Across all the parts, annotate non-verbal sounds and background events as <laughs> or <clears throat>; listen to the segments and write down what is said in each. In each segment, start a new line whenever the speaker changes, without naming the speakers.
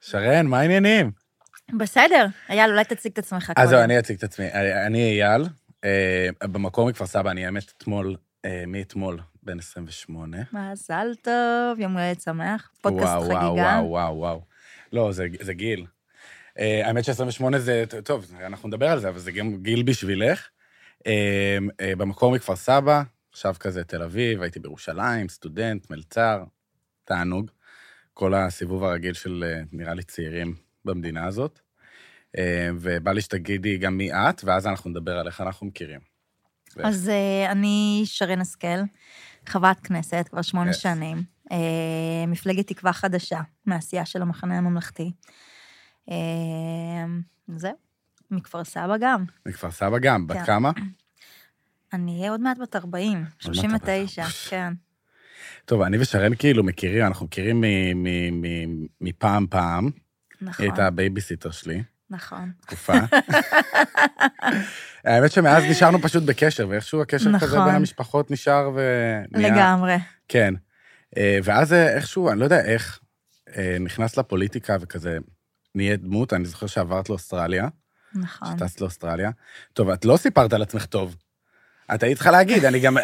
שרן, מה העניינים?
בסדר. אייל, אולי תציג את עצמך
אז זהו, אני אציג את עצמי. אני אייל, אה, במקור מכפר סבא, אני האמת אתמול, אה, מאתמול, בן 28.
מזל טוב, יום הולדת שמח. פודקאסט חגיגה.
וואו, וואו, וואו, וואו. לא, זה, זה גיל. אה, האמת ש-28 זה, טוב, אנחנו נדבר על זה, אבל זה גם גיל בשבילך. אה, אה, במקור מכפר סבא, עכשיו כזה תל אביב, הייתי בירושלים, סטודנט, מלצר, תענוג. כל הסיבוב הרגיל של, אה, נראה לי, צעירים במדינה הזאת. אה, ובא לי שתגידי גם מי את, ואז אנחנו נדבר על איך אנחנו מכירים.
אז אה, אני שרן השכל, חברת כנסת כבר שמונה
Yes.
שנים. מפלגת תקווה חדשה, מהעשייה של המחנה הממלכתי. זהו, מכפר סבא גם.
מכפר סבא גם, בת
כן.
כמה?
אני אהיה עוד מעט בת 40, 39,
בת-
כן.
טוב, אני ושרן כאילו מכירים, אנחנו מכירים מפעם פעם. היא
נכון,
הייתה הבייביסיטר שלי,
נכון.
תקופה. <laughs> האמת שמאז נשארנו פשוט בקשר, ואיכשהו הקשר כזה
נכון.
בין המשפחות נשאר ונהיה...
לגמרי.
כן. אה, ואז אה, איכשהו, אני לא יודע איך, אה, נכנס לפוליטיקה וכזה נהיית דמות, אני זוכר שעברת לאוסטרליה,
נכון.
שטסת לאוסטרליה. טוב, את לא סיפרת על עצמך טוב. את היית צריכה להגיד, אני גם אה,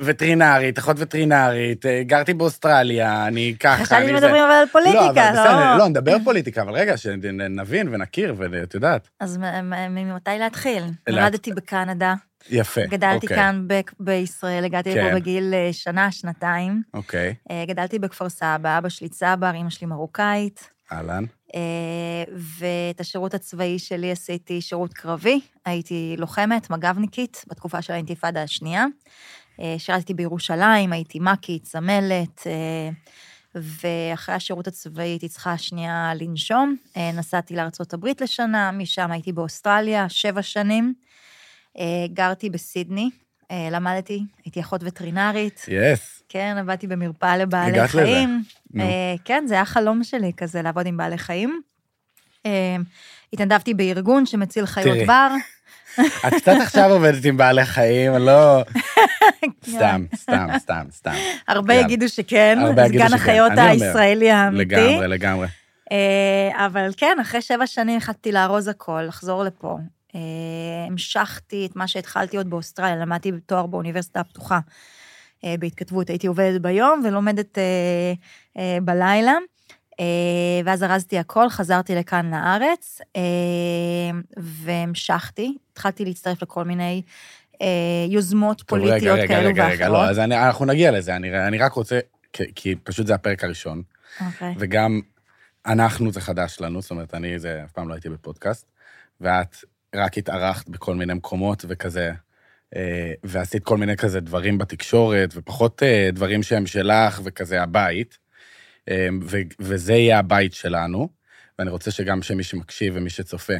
וטרינרית, אחות וטרינרית, אה, גרתי באוסטרליה, אני ככה,
חשבתי
אני זה.
שמדברים אבל על
לא,
פוליטיקה,
אבל בסדר,
לא?
לא, נדבר פוליטיקה, אבל רגע, שנבין ונכיר, ואת יודעת.
אז ממתי להתחיל? נולדתי בקנדה,
יפה.
גדלתי
אוקיי,
כאן ב- בישראל, הגעתי
כן.
לפה בגיל אה, שנה, שנתיים.
אוקיי,
גדלתי בכפר סבא, אבא שלי צבר, אמא שלי מרוקאית.
אהלן.
אה, ואת השירות הצבאי שלי עשיתי שירות קרבי. הייתי לוחמת, מג"בניקית, בתקופה של האינתיפאדה השנייה. אה, שירתתי בירושלים, הייתי מ"כית, צמלת, אה, ואחרי השירות הצבאי הייתי צריכה שנייה לנשום. נסעתי לארה"ב לשנה, משם הייתי באוסטרליה שבע שנים. גרתי בסידני, למדתי, הייתי אחות וטרינרית.
יס.
כן, עבדתי במרפאה לבעלי
הגעת לזה.
חיים. אה, כן, זה היה חלום שלי כזה, לעבוד עם בעלי חיים. אה, התנדבתי בארגון שמציל חיות
תראי.
בר.
את קצת עכשיו עובדת עם בעלי חיים, לא... <laughs> סתם, סתם, סתם, סתם.
הרבה. יגידו שכן, סגן. החיות הישראלי האמיתי.
לגמרי, לגמרי.
אה, אבל כן, אחרי שבע שנים החלטתי לארוז הכל, לחזור לפה. המשכתי את מה שהתחלתי עוד באוסטרליה, למדתי תואר באוניברסיטה הפתוחה בהתכתבות. הייתי עובדת ביום ולומדת אה, אה, בלילה, אה, ואז ארזתי הכל, חזרתי לכאן לארץ, אה, והמשכתי. התחלתי להצטרף לכל מיני אה, יוזמות
רגע,
פוליטיות
רגע,
כאלו
רגע,
ואחרות.
רגע, לא, אז אני- אנחנו נגיע לזה, אני אני רק רוצה, כי- כי פשוט זה הפרק הראשון,
אוקיי.
וגם אנחנו, זה חדש לנו, זאת אומרת, אני זה, אף פעם לא הייתי בפודקאסט, ואת רק התארחת בכל מיני מקומות וכזה, אה, ועשית כל מיני כזה דברים בתקשורת, ופחות אה, דברים שהם שלך וכזה הבית, אה, ו- וזה יהיה הבית שלנו, ואני רוצה שגם שמי שמקשיב ומי שצופה,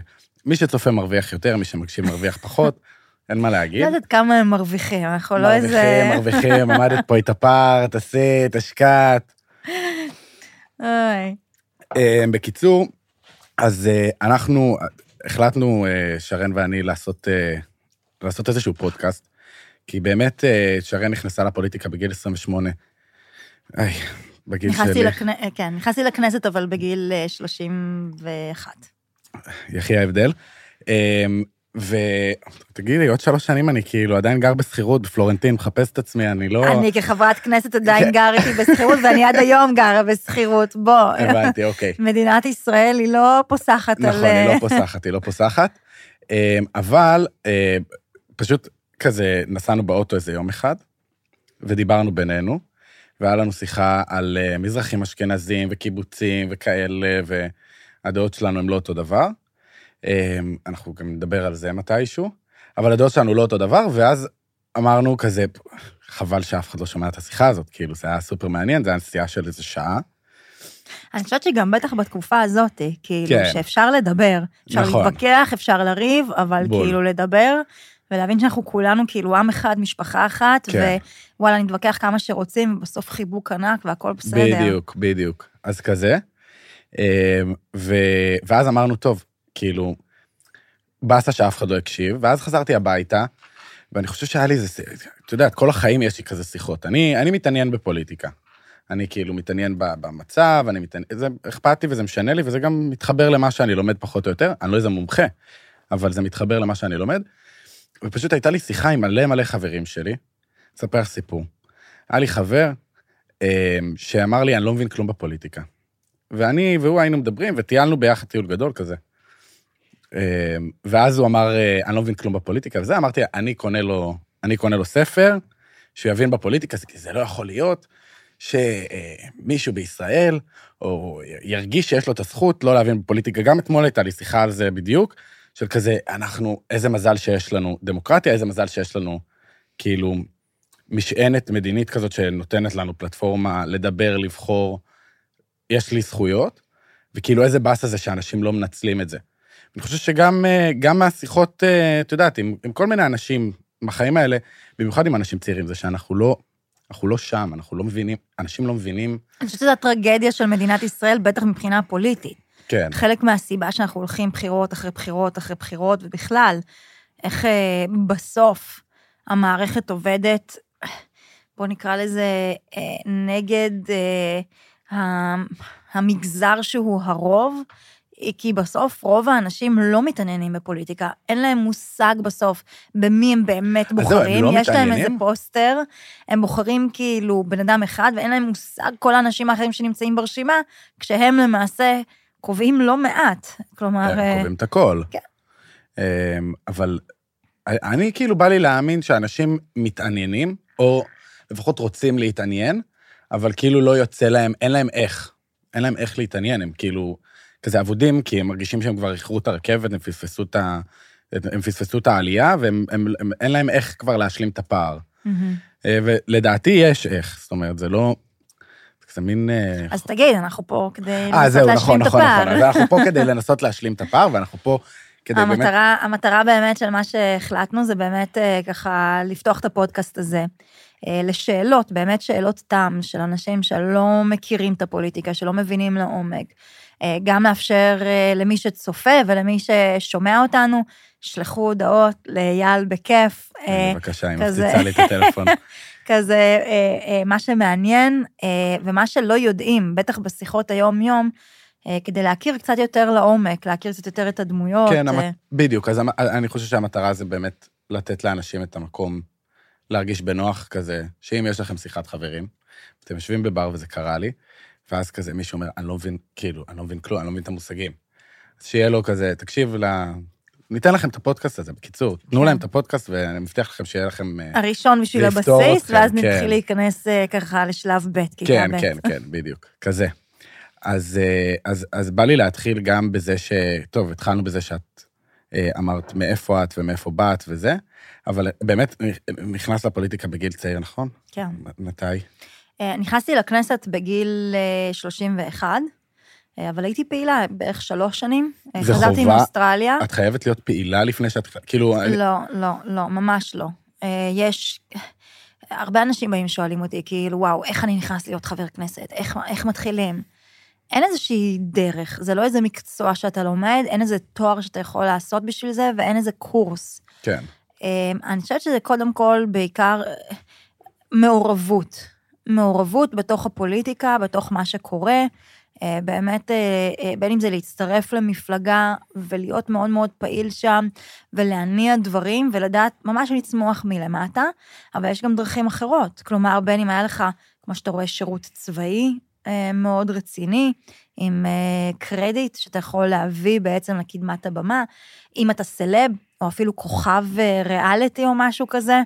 מי שצופה מרוויח יותר, מי שמקשיב מרוויח <laughs> פחות, אין מה להגיד.
לא יודעת כמה הם מרוויחים, אנחנו לא איזה...
מרוויחים, מרוויחים, עמדת פה, התאפרת, עשית, השקעת.
אוי.
אה, בקיצור, אז אה, אנחנו החלטנו, אה, שרן ואני, לעשות, אה, לעשות איזשהו פודקאסט, כי באמת אה, שרן נכנסה לפוליטיקה בגיל 28. איי, בגיל שלי.
לכנ... כן, נכנסתי לכנסת, אבל בגיל אה, 31.
יחי ההבדל. אה, ותגידי, עוד שלוש שנים אני כאילו עדיין גר בשכירות בפלורנטין, מחפש את עצמי, אני לא...
אני כחברת כנסת עדיין גר איתי בשכירות, ואני עד היום גרה בשכירות. בוא,
הבנתי, אוקיי.
מדינת ישראל היא לא פוסחת על...
נכון, היא לא פוסחת, היא לא פוסחת. אה, אבל אה, פשוט כזה נסענו באוטו איזה יום אחד, ודיברנו בינינו, והיה לנו שיחה על אה, מזרחים אשכנזים וקיבוצים וכאלה, והדעות שלנו הן לא אותו דבר. אה, אנחנו גם נדבר על זה מתישהו, אבל הדעות שלנו לא אותו דבר, ואז אמרנו כזה, חבל שאף אחד לא שומע את השיחה הזאת, כאילו, זה היה סופר מעניין, זה היה נסיעה של איזה שעה.
אני חושבת שגם בטח בתקופה הזאת, כאילו,
כן.
שאפשר לדבר. אפשר
נכון.
להתווכח, אפשר לריב, אבל
בול.
כאילו לדבר, ולהבין שאנחנו כולנו כאילו עם אחד, משפחה אחת,
כן.
ווואלה, נתווכח כמה שרוצים, ובסוף חיבוק ענק והכל בסדר.
בדיוק, בדיוק. אז כזה. אמ, ו... ואז אמרנו, טוב, כאילו, באסה שאף אחד לא הקשיב, ואז חזרתי הביתה, ואני חושב שהיה לי איזה, את יודעת, כל החיים יש לי כזה שיחות. אני, אני מתעניין בפוליטיקה. אני כאילו מתעניין במצב, אני מתעניין, זה אכפת לי וזה משנה לי, וזה גם מתחבר למה שאני לומד פחות או יותר. אני לא איזה מומחה, אבל זה מתחבר למה שאני לומד. ופשוט הייתה לי שיחה עם מלא מלא חברים שלי. אספר לך סיפור. היה לי חבר אה, שאמר לי, אני לא מבין כלום בפוליטיקה. ואני והוא היינו מדברים, וטיילנו ביחד טיול גדול כזה. אה, ואז הוא אמר, אה, אני לא מבין כלום בפוליטיקה, וזה, אמרתי, אני קונה לו, אני קונה לו ספר, שהוא יבין בפוליטיקה, כי זה לא יכול להיות שמישהו בישראל, או ירגיש שיש לו את הזכות לא להבין בפוליטיקה. גם אתמול הייתה לי שיחה על זה בדיוק, של כזה, אנחנו, איזה מזל שיש לנו דמוקרטיה, איזה מזל שיש לנו, כאילו, משענת מדינית כזאת שנותנת לנו פלטפורמה לדבר, לבחור, יש לי זכויות, וכאילו איזה באסה זה שאנשים לא מנצלים את זה. אני חושב שגם אה, גם מהשיחות, אה, את יודעת, עם, עם כל מיני אנשים בחיים האלה, במיוחד עם אנשים צעירים, זה שאנחנו לא, אנחנו לא שם, אנחנו לא מבינים, אנשים לא מבינים,
אני חושבת שזו הטרגדיה של מדינת ישראל, בטח מבחינה פוליטית.
כן,
חלק מהסיבה שאנחנו הולכים בחירות אחרי בחירות אחרי בחירות, ובכלל, איך אה, בסוף המערכת עובדת, בוא נקרא לזה, אה, נגד אה, המגזר שהוא הרוב, אה, כי בסוף רוב האנשים לא מתעניינים בפוליטיקה, אין להם מושג בסוף במי הם באמת בוחרים,
לא
יש להם איזה
מתעניינים?
פוסטר, הם בוחרים כאילו בן אדם אחד, ואין להם מושג כל האנשים האחרים שנמצאים ברשימה, כשהם למעשה קובעים לא מעט. כלומר,
הם
אה,
קובעים את הכל.
כן.
אמ, אבל אני כאילו בא לי להאמין שאנשים מתעניינים, או לפחות רוצים להתעניין, אבל כאילו לא יוצא להם, אין להם איך. אין להם איך להתעניין, הם כאילו כזה אבודים, כי הם מרגישים שהם כבר איחרו את הרכבת, הם פספסו את ה... הם פספסו את העלייה, והם הם, הם, אין להם איך כבר להשלים את הפער. אה, ולדעתי יש איך, זאת אומרת, זה לא... זה מין... אה,
אז תגיד, אנחנו פה כדי
אה,
לנסות
זהו, נכון,
להשלים את
נכון, נכון.
הפער.
אז אנחנו פה כדי לנסות להשלים את הפער, ואנחנו פה כדי באמת...
המטרה, באמת של מה שהחלטנו זה באמת אה, ככה לפתוח את הפודקאסט הזה אה, לשאלות, באמת שאלות תם של אנשים שלא מכירים את הפוליטיקה, שלא מבינים לעומק. אה, גם לאפשר אה, למי שצופה ולמי ששומע אותנו, שלחו הודעות לאייל בכיף. אה,
בבקשה, היא. מפציצה לי את הטלפון. <laughs>
כזה, אה, אה, מה שמעניין אה, ומה שלא יודעים, בטח בשיחות היום-יום, אה, כדי להכיר קצת יותר לעומק, להכיר קצת יותר את הדמויות.
כן,
אה,
המת- בדיוק, אז המ- אני חושב שהמטרה זה באמת לתת לאנשים את המקום להרגיש בנוח כזה, שאם יש לכם שיחת חברים, אתם יושבים בבר וזה קרה לי, ואז כזה מישהו אומר, אני לא מבין, כאילו, אני לא מבין כלום, אני לא מבין את המושגים. אז שיהיה לו כזה, תקשיב ל... ניתן לכם את הפודקאסט הזה, בקיצור, תנו
כן.
להם את הפודקאסט ואני מבטיח לכם שיהיה לכם... אה,
הראשון בשביל הבסיס, ואז
כן.
נתחיל להיכנס אה, ככה לשלב ב', כיתה
כן,
ב'.
כן, כן, בדיוק, כזה. אז, אה, אז, אז בא לי להתחיל גם בזה ש... טוב, התחלנו בזה שאת אמרת מאיפה את ומאיפה באת וזה, אבל באמת נכנס לפוליטיקה בגיל צעיר, נכון?
כן.
מתי?
נכנסתי לכנסת בגיל אה, 31, אה, אבל הייתי פעילה בערך שלוש שנים. אה,
זה
חזרתי
חובה?
מאוסטרליה.
את חייבת להיות פעילה לפני שאת... כאילו... אני-
לא, לא, לא, ממש לא. אה, יש... הרבה אנשים באים ושואלים אותי, כאילו, וואו, איך אני נכנס להיות חבר כנסת? איך, איך מתחילים? אין איזושהי דרך, זה לא איזה מקצוע שאתה לומד, אין איזה תואר שאתה יכול לעשות בשביל זה, ואין איזה קורס.
כן.
אה, אני חושבת שזה קודם כל בעיקר אה, מעורבות. מעורבות בתוך הפוליטיקה, בתוך מה שקורה. אה, באמת, אה, אה, בין אם זה להצטרף למפלגה ולהיות מאוד מאוד פעיל שם, ולהניע דברים, ולדעת ממש לצמוח מלמטה, אבל יש גם דרכים אחרות. כלומר, בין אם היה לך, כמו שאתה רואה, שירות צבאי מאוד רציני, עם קרדיט שאתה יכול להביא בעצם לקדמת הבמה, אם אתה סלב, או אפילו כוכב ריאליטי או משהו כזה,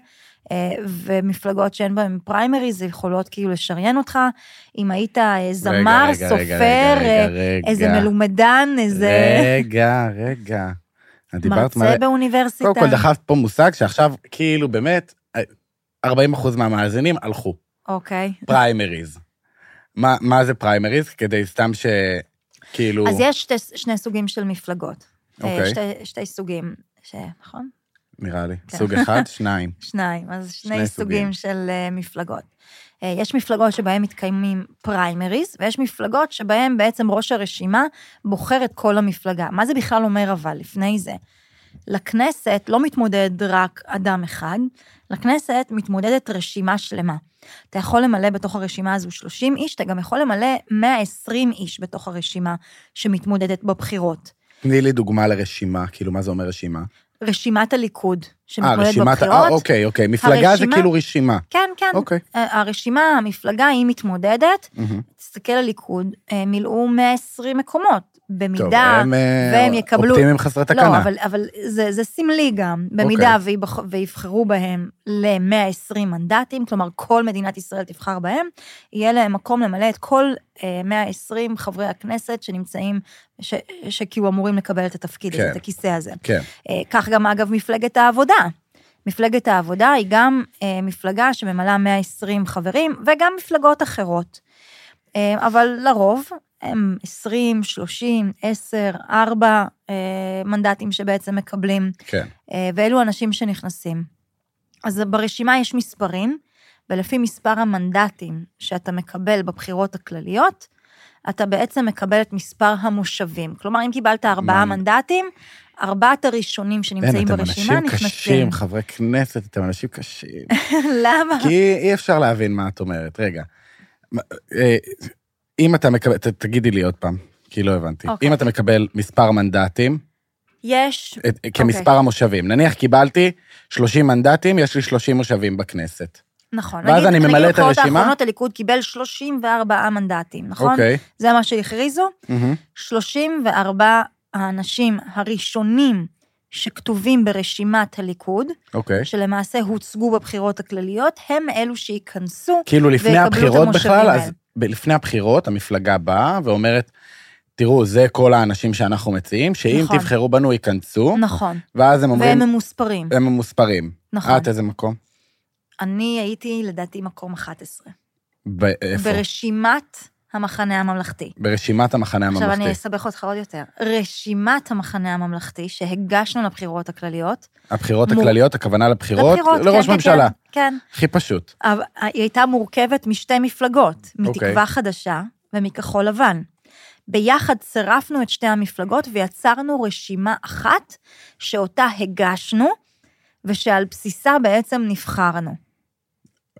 ומפלגות שאין בהן פריימריז, יכולות כאילו לשריין אותך. אם היית אה, זמר,
רגע, רגע,
סופר,
רגע, רגע,
אה,
רגע.
איזה מלומדן, איזה
רגע, רגע. את דיברת מלא...
מרצה באוניברסיטה.
קודם כל דחפת פה מושג שעכשיו, כאילו, באמת, 40 אחוז מהמאזינים הלכו.
אוקיי.
פריימריז. מה, מה זה פריימריז? כדי סתם ש... כאילו...
אז יש שתי, שני סוגים של מפלגות. אה,
אוקיי.
שתי, שתי סוגים, ש... נכון?
נראה לי.
כן.
סוג אחד, <laughs> שניים.
שניים, אז שני,
שני
סוגים
סוגים.
של אה, מפלגות. אה, יש מפלגות שבהן מתקיימים פריימריז, ויש מפלגות שבהן בעצם ראש הרשימה בוחר את כל המפלגה. מה זה בכלל אומר אבל, לפני זה? לכנסת לא מתמודד רק אדם אחד, לכנסת מתמודדת רשימה שלמה. אתה יכול למלא בתוך הרשימה הזו 30 איש, אתה גם יכול למלא 120 איש בתוך הרשימה שמתמודדת בבחירות.
תני לי דוגמה לרשימה, כאילו, מה זה אומר רשימה?
רשימת הליכוד,
אה,
שמתמודדת
רשימת... אה,
בבחירות.
אוקיי, אוקיי. מפלגה זה
הרשימה-
כאילו רשימה.
כן, כן.
אוקיי.
ה- הרשימה, המפלגה, היא מתמודדת,
מהמם.
תסתכל על ליכוד, הם מילאו 120 מקומות.
טוב,
במידה
הם אה,
והם יקבלו...
אופטימיים חסרי תקנה.
לא, אבל, אבל זה, זה סמלי גם. במידה
אוקיי.
ויבח, ויבחרו בהם ל-120 מנדטים, כלומר כל מדינת ישראל תבחר בהם, יהיה להם מקום למלא את כל אה, 120 חברי הכנסת שנמצאים, ש, שכאילו אמורים לקבל את התפקיד הזה,
כן.
את הכיסא הזה.
כן.
אה, כך גם, אגב, מפלגת העבודה. מפלגת העבודה היא גם אה, מפלגה שממלאה 120 חברים, וגם מפלגות אחרות. אה, אבל לרוב הם 20, 30, 10, 4 אה, מנדטים שבעצם מקבלים,
כן.
אה, ואלו אנשים שנכנסים. אז ברשימה יש מספרים, ולפי מספר המנדטים שאתה מקבל בבחירות הכלליות, אתה בעצם מקבל את מספר המושבים. כלומר, אם קיבלת ארבעה
מה?
מנדטים, ארבעת הראשונים שנמצאים
אין, אתם
ברשימה
אנשים
נכנסים.
קשים, חברי כנסת, אתם אנשים קשים. <laughs>
למה?
כי אי אפשר להבין מה את אומרת. רגע. אם אתה מקבל, ת- תגידי לי עוד פעם, כי לא הבנתי.
אוקיי.
אם אתה מקבל מספר מנדטים,
יש,
את- כמספר המושבים, נניח קיבלתי 30 מנדטים, יש לי 30 מושבים בכנסת.
נכון.
ואז
נגיד-
אני ממלא
נגיד
את
בבחירות
הרשימה?
האחרונות הליכוד קיבל 34 מנדטים, נכון?
אוקיי.
זה מה שהכריזו.
מהמם.
34 האנשים הראשונים שכתובים ברשימת הליכוד,
אוקיי.
שלמעשה הוצגו בבחירות הכלליות, הם אלו שייכנסו.
כאילו לפני הבחירות בכלל. אז לפני הבחירות המפלגה באה ואומרת, תראו, זה כל האנשים שאנחנו מציעים, שאם
נכון.
תבחרו בנו ייכנסו,
נכון.
ואז הם אומרים,
והם ממוספרים.
הם ממוספרים.
נכון.
את איזה מקום?
אני הייתי לדעתי מקום 11.
ב- איפה?
ברשימת המחנה הממלכתי.
ברשימת המחנה
עכשיו
הממלכתי.
אני אסבך אותך עוד יותר. רשימת המחנה הממלכתי שהגשנו לבחירות הכלליות,
הבחירות
מור-
הכלליות, הכוונה לבחירות,
לבחירות,
לראש
כן, כן,
ממשלה.
כן, כן.
הכי פשוט.
אבל היא הייתה מורכבת משתי מפלגות, מתקווה
אוקיי.
חדשה ומכחול לבן. ביחד צירפנו את שתי המפלגות ויצרנו רשימה אחת שאותה הגשנו, ושעל בסיסה בעצם נבחרנו.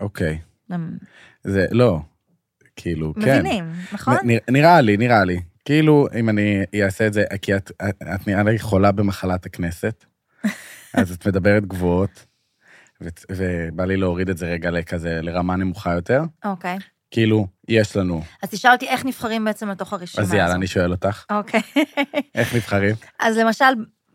אוקיי.
אתם
זה, לא. כאילו, כן.
מבינים, נכון?
נ- נראה לי, נראה לי. כאילו, אם אני אעשה את זה, כי את, את, את נראה לי חולה במחלת הכנסת, <laughs> אז את מדברת גבוהות, ובא לי להוריד את זה רגע לכזה, לרמה נמוכה יותר.
אוקיי.
כאילו, יש לנו.
אז תשאל אותי איך נבחרים בעצם לתוך הרשימה
אז יאללה,
הזו.
אני שואל אותך,
אוקיי.
איך נבחרים?
אז למשל,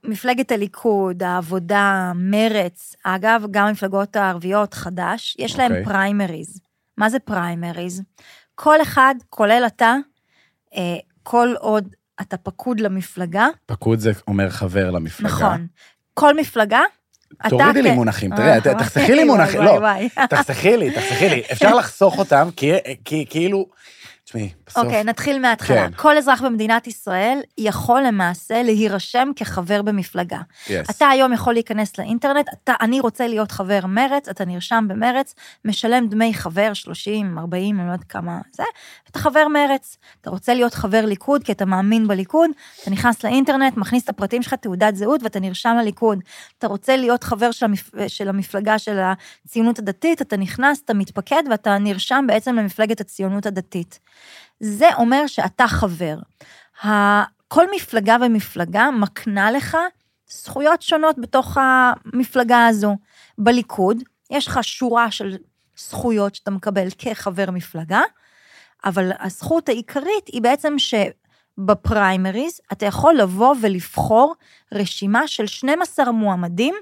מפלגת הליכוד, העבודה, מרץ, אגב, גם המפלגות הערביות, חד"ש, יש להם
אוקיי.
פריימריז. מה זה פריימריז? כל אחד, כולל אתה, אה, כל עוד אתה פקוד למפלגה,
פקוד זה אומר חבר למפלגה.
נכון. כל מפלגה,
תורידי לי
כ-
מונחים,
אה,
תראי, ת-
וואי,
תחסכי לי מונחים, לא. תחסכי לי, תחסכי לי. אפשר לחסוך אותם, כי כאילו, תשמעי, בסוף...
אוקיי, נתחיל מההתחלה.
כן.
כל אזרח במדינת ישראל יכול למעשה להירשם כחבר במפלגה.
Yes.
אתה היום יכול להיכנס לאינטרנט, אתה, אני רוצה להיות חבר מרץ, אתה נרשם במרץ, משלם דמי חבר, 30, 40, אני לא יודעת כמה זה, אתה חבר מרץ. אתה רוצה להיות חבר ליכוד, כי אתה מאמין בליכוד, אתה נכנס לאינטרנט, מכניס את הפרטים שלך, תעודת זהות, ואתה נרשם לליכוד. אתה רוצה להיות חבר של, המפ... של המפלגה של הציונות הדתית, אתה נכנס, אתה מתפקד, ואתה נרשם בעצם למפלגת הציונות הדתית. זה אומר שאתה חבר. כל מפלגה ומפלגה מקנה לך זכויות שונות בתוך המפלגה הזו. בליכוד יש לך שורה של זכויות שאתה מקבל כחבר מפלגה, אבל הזכות העיקרית היא בעצם שבפריימריז אתה יכול לבוא ולבחור רשימה של 12 מועמדים,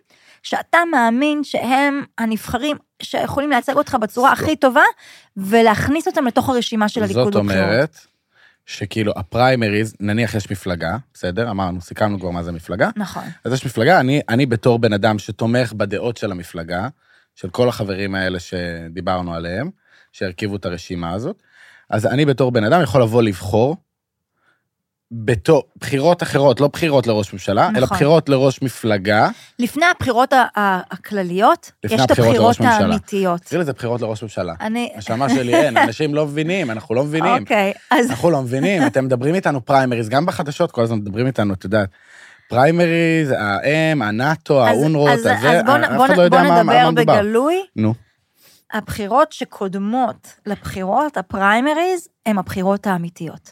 שאתה מאמין שהם הנבחרים שיכולים לייצג אותך בצורה הכי טובה, ולהכניס אותם לתוך הרשימה של הליכוד
זאת. אומרת, שכאילו הפריימריז, נניח יש מפלגה, בסדר? אמרנו, סיכמנו כבר מה זה מפלגה.
נכון.
אז יש מפלגה, אני, אני בתור בן אדם שתומך בדעות של המפלגה, של כל החברים האלה שדיברנו עליהם, שהרכיבו את הרשימה הזאת, אז אני בתור בן אדם יכול לבוא לבחור, בתור, בחירות אחרות, לא בחירות לראש ממשלה, נכון. אלא. בחירות לראש מפלגה.
לפני הבחירות הכלליות,
לפני
יש את
הבחירות
הבחירות
לראש ממשלה.
האמיתיות.
תראי לזה בחירות לראש ממשלה.
אני...
נשמה שלי אין, <laughs> אנשים לא מבינים, אנחנו לא מבינים.
אוקיי, אז
אנחנו לא מבינים, אתם מדברים איתנו פריימריז, גם בחדשות כל הזמן מדברים איתנו, את יודעת, הפריימריז, האם, הנאטו,
אז-
האונרות,
אז-
הזה,
אז בוא
אף
בוא
אחד לא יודע
בוא
מה- על מה
נדבר
מדובר.
בגלוי.
נו,
הבחירות שקודמות לבחירות, הפריימריז, הן הבחירות האמיתיות.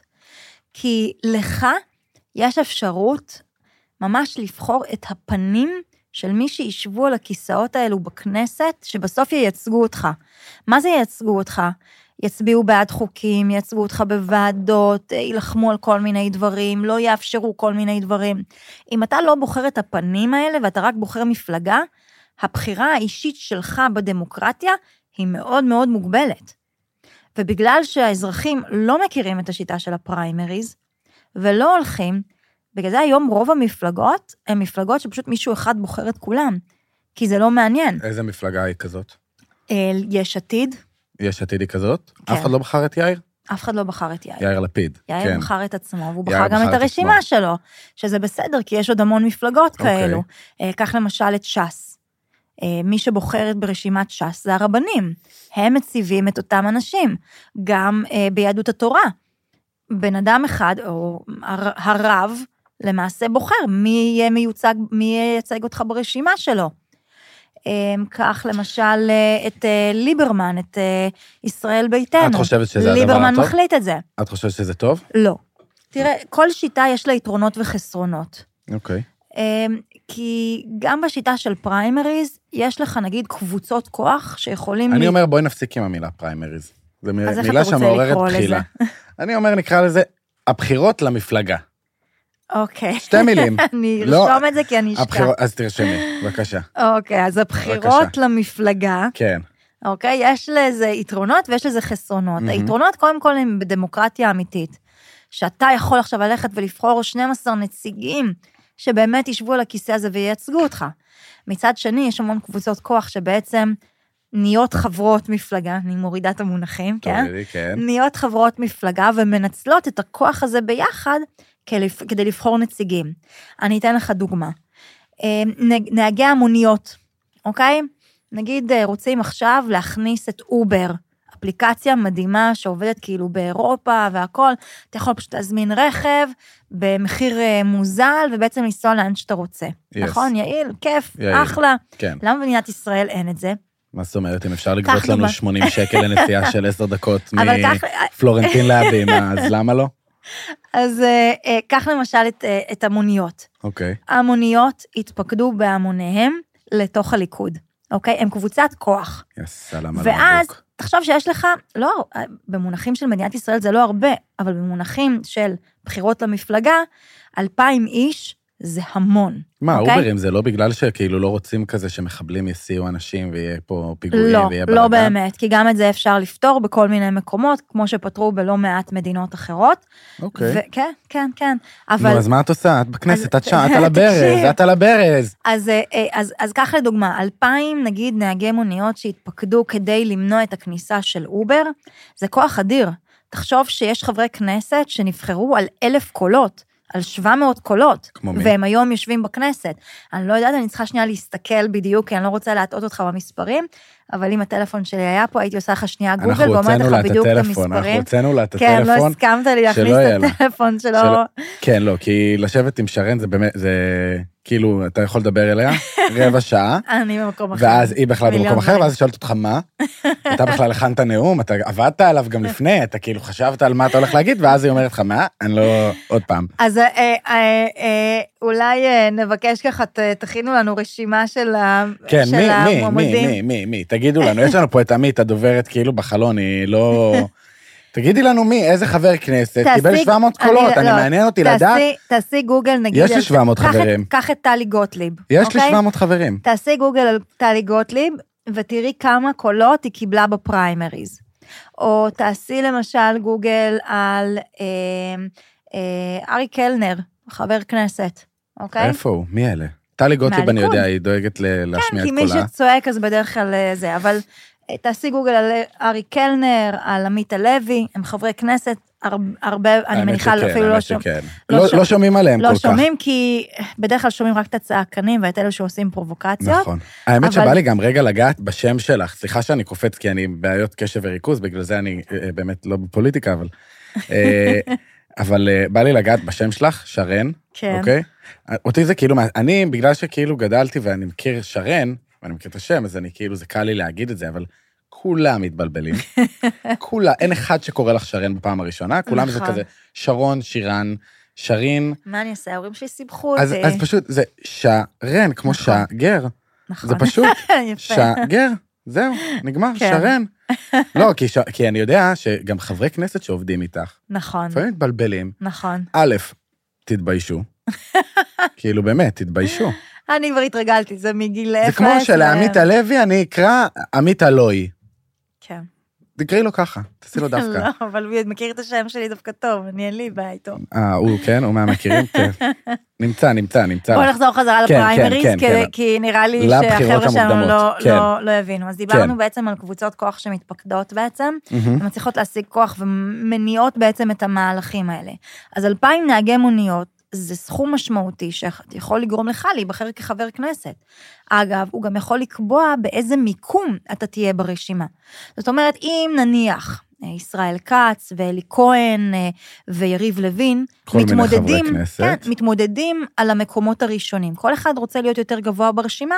כי לך יש אפשרות ממש לבחור את הפנים של מי שישבו על הכיסאות האלו בכנסת, שבסוף ייצגו אותך. מה זה ייצגו אותך? יצביעו בעד חוקים, ייצגו אותך בוועדות, יילחמו על כל מיני דברים, לא יאפשרו כל מיני דברים. אם אתה לא בוחר את הפנים האלה ואתה רק בוחר מפלגה, הבחירה האישית שלך בדמוקרטיה היא מאוד מאוד מוגבלת. ובגלל שהאזרחים לא מכירים את השיטה של הפריימריז, ולא הולכים, בגלל זה היום רוב המפלגות הן מפלגות שפשוט מישהו אחד בוחר את כולם, כי זה לא מעניין.
איזה מפלגה היא כזאת?
אה, יש עתיד,
יש עתיד היא כזאת?
כן.
אף אחד לא בחר את יאיר?
אף אחד לא בחר את יאיר.
יאיר לפיד.
יאיר
כן.
בחר את עצמו, והוא
יאיר
בחר גם
בחר
את
את
הרשימה
עצמו.
שלו, שזה בסדר, כי יש עוד המון מפלגות
אוקיי.
כאלו. אה, קח למשל את ש"ס. אה, מי שבוחרת ברשימת ש"ס זה הרבנים. הם מציבים את אותם אנשים. גם אה, ביהדות התורה. בן אדם אחד, או הר- הרב, למעשה בוחר מי יהיה מיוצג, מי ייצג אותך ברשימה שלו. קח למשל אה, את אה, ליברמן, את ישראל ביתנו.
את חושבת שזה הדבר
ליברמן
הטוב?
מחליט את זה.
את חושבת שזה טוב?
לא. תראה, כל שיטה יש לה יתרונות וחסרונות.
אוקיי.
אמ, כי גם בשיטה של פריימריז, יש לך נגיד קבוצות כוח שיכולים...
אני אומר, בואי נפסיק עם המילה פריימריז. זו מילה שמעוררת בחילה. <laughs> אני אומר, נקרא לזה הבחירות למפלגה.
אוקיי.
שתי מילים. <laughs>
אני
לא,
ארשום את זה כי אני אשכח.
אז תרשמי, בבקשה.
אוקיי, אז הבחירות למפלגה,
כן.
אוקיי, יש לזה יתרונות ויש לזה חסרונות.
מהמם.
היתרונות קודם כל הם בדמוקרטיה אמיתית. שאתה יכול עכשיו ללכת ולבחור 12 נציגים שבאמת ישבו על הכיסא הזה וייצגו אותך. מצד שני, יש המון קבוצות כוח שבעצם נהיות חברות מפלגה, אני מורידה את המונחים, כן?
כן.
נהיות חברות מפלגה ומנצלות את הכוח הזה ביחד כדי לבחור נציגים. אני אתן לך דוגמה. נ- נהגי המוניות, אוקיי? נגיד אה, רוצים עכשיו להכניס את אובר, אפליקציה מדהימה שעובדת כאילו באירופה והכול, אתה יכול פשוט להזמין רכב במחיר אה, מוזל ובעצם לנסוע לאן שאתה רוצה.
Yes.
נכון? יעיל, כיף,
יעיל.
אחלה.
כן.
למה במדינת ישראל אין את זה?
מה זאת אומרת, אם אפשר לגבות לנו
דוגמה.
80 שקל לנסיעה של 10 דקות <laughs> מפלורנטין להבימה, אז למה לא? <laughs>
אז אה, אה, קח למשל את, את המוניות.
אוקיי.
המוניות התפקדו בהמוניהם לתוך הליכוד, אוקיי? הם קבוצת כוח.
יא סלאם על
ואז. תחשוב שיש לך, לא, במונחים של מדינת ישראל זה לא הרבה, אבל במונחים של בחירות למפלגה, אלפיים איש זה המון.
מה,
אוקיי?
אוברים זה לא בגלל שכאילו לא רוצים כזה שמחבלים יסיעו אנשים ויהיה פה פיגועים
לא,
ויהיה
לא
בלאגן?
באמת, כי גם את זה אפשר לפתור בכל מיני מקומות, כמו שפתרו בלא מעט מדינות אחרות.
אוקיי.
כן, כן, כן.
נו,
אבל
אז מה את עושה? את בכנסת,
אז-
את שם, את על <laughs> הברז. את על הברז.
אז, אה, אה, אז, אז קח לדוגמה, אלפיים נגיד נהגי מוניות שהתפקדו כדי למנוע את הכניסה של אובר, זה כוח אדיר. תחשוב שיש חברי כנסת שנבחרו על אלף קולות, על 700 קולות,
כמו מי?
והם היום יושבים בכנסת. אני לא יודעת, אני צריכה שנייה להסתכל בדיוק, כי אני לא רוצה להטעות אותך במספרים, אבל אם הטלפון שלי היה פה, הייתי עושה לך שנייה גוגל
אנחנו
ואומרת
הוצאנו לה
לך
את
בדיוק את
הטלפון, אנחנו
המספרים.
הוצאנו לה את
כן, לא
הטלפון.
הסכמת לי להכניס את
לה.
הטלפון שלו.
שלא- כן, לא, כי לשבת עם שרן זה באמת, זה כאילו, אתה יכול לדבר אליה <laughs> רבע שעה,
אני במקום אחר.
ואז היא בכלל במקום אחר. ואז היא שואלת אותך מה, אתה בכלל הכנת נאום, אתה עבדת עליו גם לפני, אתה כאילו חשבת על מה אתה הולך להגיד, ואז היא אומרת לך מה, אני לא, עוד פעם.
אז אה, אה, אה, אולי אה, נבקש ככה, תכינו לנו רשימה של
כן,
של
מי, מי, מי,
המועמדים.
מי, מי, מי, תגידו לנו, יש לנו פה את עמית, הדוברת כאילו בחלון, היא לא... <laughs> תגידי לנו מי, איזה חבר כנסת, קיבל
תעשי-
700
אני-
קולות, אני
לא,
מעניין אותי
תעשי-
לדעת,
תעשי גוגל, נגיד.
יש לי
על-
700
קח את-
חברים.
קח את טלי גוטליב.
יש לי
אוקיי?
700 חברים.
תעשי גוגל על טלי גוטליב, ותראי כמה קולות היא קיבלה בפריימריז. או תעשי למשל גוגל על אה, אה, ארי קלנר, חבר כנסת, אוקיי?
איפה הוא? מי אלה? טלי גוטליב, אני. יודע, היא דואגת
כן,
להשמיע
כי
את
מי
קולה.
שצועק אז בדרך כלל אה, זה, אבל אה, תעשי גוגל על ארי קלנר, על עמית הלוי, הם חברי כנסת, הר- הרבה, אני מניחה,
שכן,
אפילו לא שומעים. לא
לא-
שומע-
לא שומעים עליהם כל
לא
כך.
שומעים, כי בדרך כלל שומעים רק את הצעקנים ואת אלו שעושים פרובוקציות.
נכון. האמת
אבל-
שבא לי גם רגע לגעת בשם שלך, סליחה שאני קופץ כי אני עם בעיות קשב וריכוז, בגלל זה אני אה, באמת לא בפוליטיקה, אבל... אה, <laughs> אבל אה, בא לי לגעת בשם שלך, שרן,
כן.
אוקיי? אותי זה כאילו, אני, בגלל שכאילו גדלתי ואני מכיר שרן, ואני מכיר את השם, אז אני כאילו, זה קל לי להגיד את זה, אבל כולם מתבלבלים. <laughs> כולה, אין אחד שקורא לך שרן בפעם הראשונה, כולם זה
נכון.
כזה שרון, שירן, שרין.
מה אני אעשה? ההורים שלי סיבכו אותי.
אז פשוט, זה שרן, כמו
נכון.
שגר,
נכון.
זה פשוט. <laughs> שגר, זהו, נגמר,
כן.
שרן. <laughs> לא, כי, ש... כי אני יודע שגם חברי כנסת שעובדים איתך,
נכון,
לפעמים מתבלבלים.
נכון.
א', תתביישו. כאילו, באמת, תתביישו.
אני כבר התרגלתי, זה מגיל אפס.
זה כמו שלעמית הלוי אני אקרא עמית הלוי.
כן.
תקראי לו ככה, תעשי לו <laughs> דווקא.
לא, אבל הוא מכיר את השם שלי דווקא טוב, אני אין לי בעיה איתו.
אה, הוא, כן? הוא מהמכירים? כן. <laughs> נמצא, נמצא, נמצא.
בואו
לך.
נחזור חזרה
כן,
לפריימריז,
כן,
כי-
כן.
כי נראה לי שהחבר'ה שלנו לא-. לא- לא הבינו. אז דיברנו. בעצם על קבוצות כוח שמתפקדות בעצם,
מהמם.
הן מצליחות להשיג כוח ומניעות בעצם את המהלכים האלה. אז 2,000 נהגי מוניות זה סכום משמעותי שיכול לגרום לך להיבחר כחבר כנסת. אגב, הוא גם יכול לקבוע באיזה מיקום אתה תהיה ברשימה. זאת אומרת, אם נניח אה, ישראל כץ ואלי כהן אה, ויריב לוין,
כל מיני חברי
מתמודדים,
כנסת.
כן, מתמודדים על המקומות הראשונים. כל אחד רוצה להיות יותר גבוה ברשימה,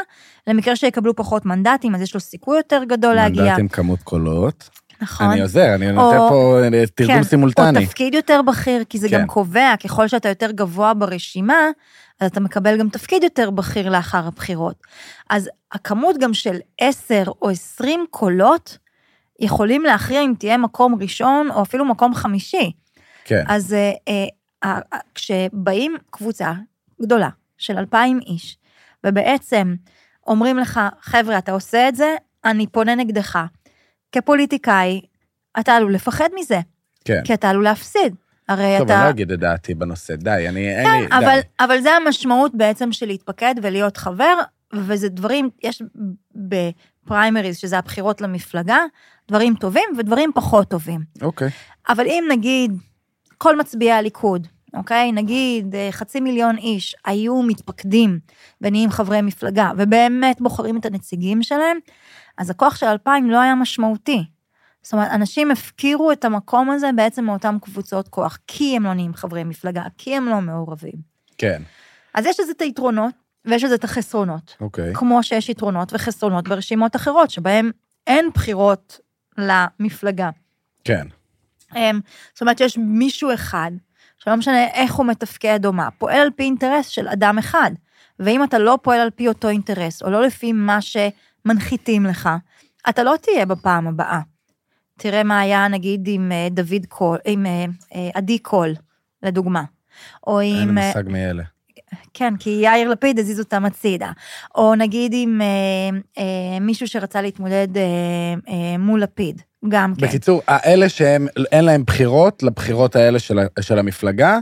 למקרה שיקבלו פחות מנדטים, אז יש לו סיכוי יותר גדול להגיע.
מנדטים כמות קולות.
נכון.
אני עוזר, אני נותן
או-
פה אה, תרגום
כן,
סימולטני.
או תפקיד יותר בכיר, כי זה
כן.
גם קובע, ככל שאתה יותר גבוה ברשימה, אז אתה מקבל גם תפקיד יותר בכיר לאחר הבחירות. אז הכמות גם של 10 או 20 קולות, יכולים להכריע אם תהיה מקום ראשון או אפילו מקום חמישי.
כן,
אז אה, אה, אה, כשבאים קבוצה גדולה של 2,000 איש, ובעצם אומרים לך, חבר'ה, אתה עושה את זה, אני פונה נגדך. כפוליטיקאי, אתה עלול לפחד מזה,
כן.
כי אתה עלול להפסיד. הרי
טוב,
אתה...
אני לא אגיד את דעתי בנושא, די, אני, אין לי,
כן, אבל,
די.
אבל זה המשמעות בעצם של להתפקד ולהיות חבר, וזה דברים, יש בפריימריז, שזה הבחירות למפלגה, דברים טובים ודברים פחות טובים.
אוקיי.
אבל אם נגיד כל מצביעי הליכוד, אוקיי? נגיד אה, חצי מיליון איש היו מתפקדים ונהיים חברי מפלגה, ובאמת בוחרים את הנציגים שלהם, אז הכוח של אלפיים לא היה משמעותי. זאת אומרת, אנשים הפקירו את המקום הזה בעצם מאותן קבוצות כוח, כי הם לא נהיים חברי מפלגה, כי הם לא מעורבים.
כן,
אז יש לזה את היתרונות, ויש לזה את החסרונות.
אוקיי.
כמו שיש יתרונות וחסרונות ברשימות אחרות, שבהן אין בחירות למפלגה.
כן,
אמ, זאת אומרת שיש מישהו אחד, שלא משנה איך הוא מתפקד או מה, פועל על פי אינטרס של אדם אחד. ואם אתה לא פועל על פי אותו אינטרס, או לא לפי מה שמנחיתים לך, אתה לא תהיה בפעם הבאה. תראה מה היה נגיד עם אה, דוד קול, עם אה, אה, עדי קול, לדוגמה. או
אין
עם...
לי
אה,
מושג מי אלה.
כן, כי יאיר לפיד הזיז אותם הצידה. או נגיד עם אה, אה, מישהו שרצה להתמודד אה, אה, מול לפיד, גם כן.
בקיצור, האלה שהם, אין להם בחירות, לבחירות האלה של, של המפלגה,